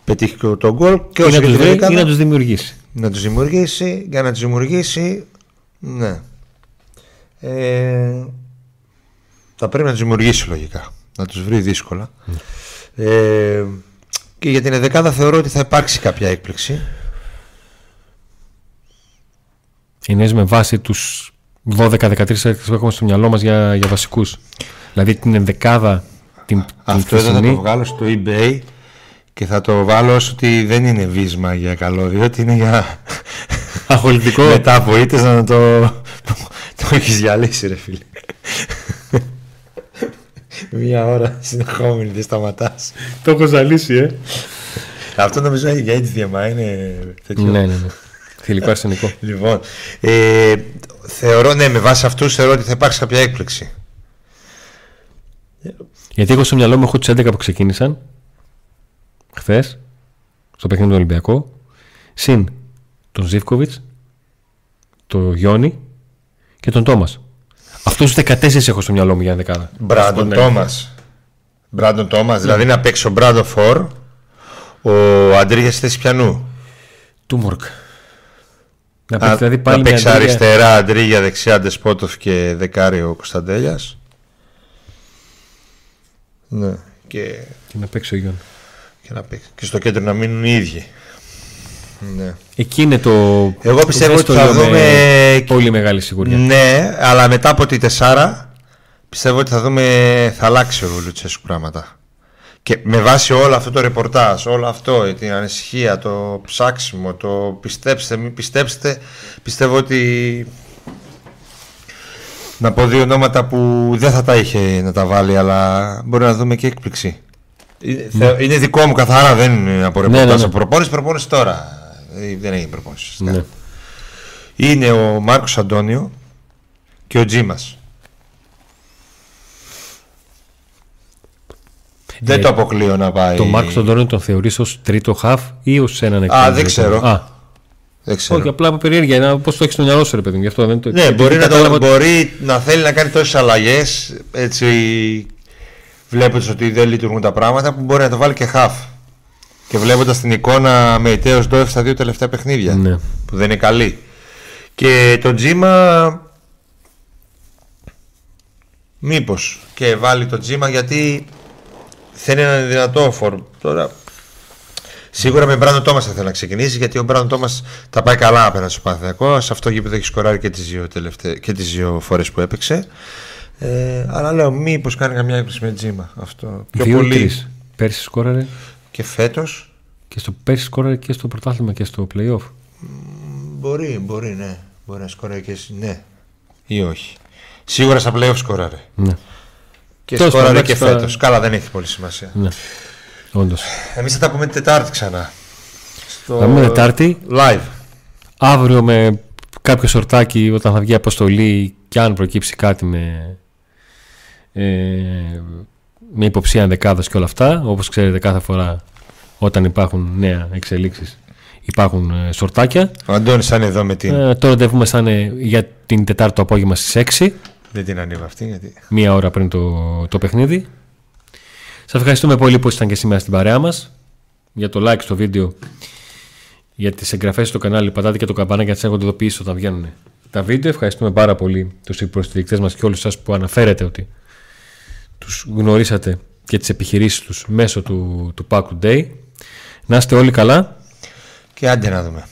πετύχει τον γκολ και ή, να τους βρει, ή να τους δημιουργήσει. Να τους δημιουργήσει, για να τους δημιουργήσει, ναι. Ε, θα πρέπει να τους δημιουργήσει λογικά, να τους βρει δύσκολα. Ναι. Ε, και για την εδεκάδα θεωρώ ότι θα υπάρξει κάποια έκπληξη. Είναι με βάση τους 12-13 που έχουμε στο μυαλό μας για, για βασικούς. Δηλαδή την ενδεκάδα την, Αυτό εδώ θα το βγάλω στο eBay και θα το βάλω όσο ότι δεν είναι βίσμα για καλό, διότι είναι για αγωλητικό. Μετά από ήττες να το, το, το έχεις διαλύσει ρε φίλε. Μία ώρα συνεχόμενη δεν σταματάς. το έχω ζαλίσει ε. Αυτό νομίζω για HDMI είναι τέτοιο. Ναι, ναι, ναι. Θηλυκό αρσενικό. Λοιπόν, ε, θεωρώ, ναι, με βάση αυτούς θεωρώ ότι θα υπάρξει κάποια έκπληξη. Γιατί εγώ στο μυαλό μου έχω του 11 που ξεκίνησαν χθες στο παιχνίδι του Ολυμπιακό. Συν τον Ζήφκοβιτς, τον Γιόνι και τον Τόμας. Αυτούς του 14 έχω στο μυαλό μου για δεκάδα. Μπράντον ναι. Τόμας. Μπράντον Τόμας, δηλαδή να παίξει ο Μπράντο Φορ, ο Αντρίγιας στη θέση πιανού. Του Μορκ. Να Α, παίξει δηλαδή πάλι να με παίξει Αντρίγια- αριστερά Αντρίγια, δεξιά Ντεσπότοφ και δεκάρι ο Κωνσταντέλιας. Ναι, και, Και να παίξει ο Γιόνι. και, να παίξει. και στο κέντρο να μείνουν οι ίδιοι. Ναι. Εκεί είναι το. Εγώ το πιστεύω ότι βέστολο θα με δούμε- Πολύ μεγάλη σιγουριά. Ναι, αλλά μετά από τη τεσσάρα πιστεύω ότι θα δούμε, θα αλλάξει ο Λουτσέσκου πράγματα. Και με βάση όλο αυτό το ρεπορτάζ, όλο αυτό, την ανησυχία, το ψάξιμο, το πιστέψτε, μην πιστέψτε, πιστεύω ότι να πω δύο ονόματα που δεν θα τα είχε να τα βάλει, αλλά μπορεί να δούμε και έκπληξη. Είναι- θε- Είναι δικό μου καθαρά, δεν είναι από Ναι, ρεπορτάζ. ναι, ναι. Από προπόνηση, προπόνηση τώρα. Ε, Δεν έχει προπόνηση. Ναι. Είναι ο Μάρκος Αντώνιο και ο Τζίμας. Δεν Ε, το αποκλείω να πάει. Το Μάρκο τον Τόνιο τον θεωρείς ως τρίτο χαφ ή ως έναν Α, εκτέλεση. δεν ξέρω. Α, Δεν ξέρω. όχι, απλά από περιέργεια. Πώ το έχεις στο μυαλό σου, ρε παιδί μου. Γι' αυτό δεν το Ναι, επειδή μπορεί να, κατάλαβα το, ότι- μπορεί να θέλει να κάνει τόσες αλλαγές. Έτσι, βλέποντας ότι δεν λειτουργούν τα πράγματα, που μπορεί να το βάλει και half. Και βλέποντας την εικόνα με ητέο Ντόεφ στα δύο τελευταία παιχνίδια. Ναι. Που δεν είναι καλή. Και το Τζίμα. Μήπως και βάλει το Τζίμα γιατί θέλει έναν δυνατό φορ. Τώρα Σίγουρα με Μπράντον Τόμας θα θέλει να ξεκινήσει γιατί ο Μπράντον Τόμας τα πάει καλά απέναντι στο Παναθηναϊκό. Σε αυτό γήπεδο έχει σκοράρει και τις δύο, τελευταί... και τις δύο φορές που έπαιξε. Ε, αλλά λέω, μήπως κάνει καμιά έκπληξη με τζίμα. Αυτό. Πιο Δύο ή πολύ τρεις. Πέρσι σκόραρε και φέτος. και στο πέρσι σκόραρε και στο πρωτάθλημα και στο playoff. Μπορεί, μπορεί, ναι. Μπορεί να σκοράρει και εσύ, ναι. Ή όχι. Σίγουρα στα playoff σκοράρε. Ναι. Και Τέλος σκοράρε πάντων, και εντάξει, φέτος. Καλά, δεν έχει πολύ σημασία. ναι. Όντως. Εμείς θα τα πούμε την Τετάρτη ξανά. Στο... Θα πούμε Τετάρτη. Live. Αύριο με κάποιο σορτάκι όταν θα βγει αποστολή και αν προκύψει κάτι με, ε, με υποψία δεκάδας και όλα αυτά όπως ξέρετε κάθε φορά όταν υπάρχουν νέα εξελίξεις υπάρχουν ε, σορτάκια Ο Αντώνης θα είναι εδώ με την. ε, το ραντεβού μας θα είναι για την Τετάρτη το απόγευμα στις 6 Δεν την ανοίγω αυτή γιατί. μία ώρα πριν το, το παιχνίδι σας ευχαριστούμε πολύ που ήσασταν και σήμερα στην παρέα μας για το like στο βίντεο για τις εγγραφές στο κανάλι πατάτε και το καμπανάκι για να τις έχετε ειδοποιήσει όταν βγαίνουν τα βίντεο ευχαριστούμε πάρα πολύ τους υποστηρικτές μας και όλους σας που αναφέρετε ότι τους γνωρίσατε και τις επιχειρήσεις τους μέσω του, του Pack Day να είστε όλοι καλά Και άντε να δούμε.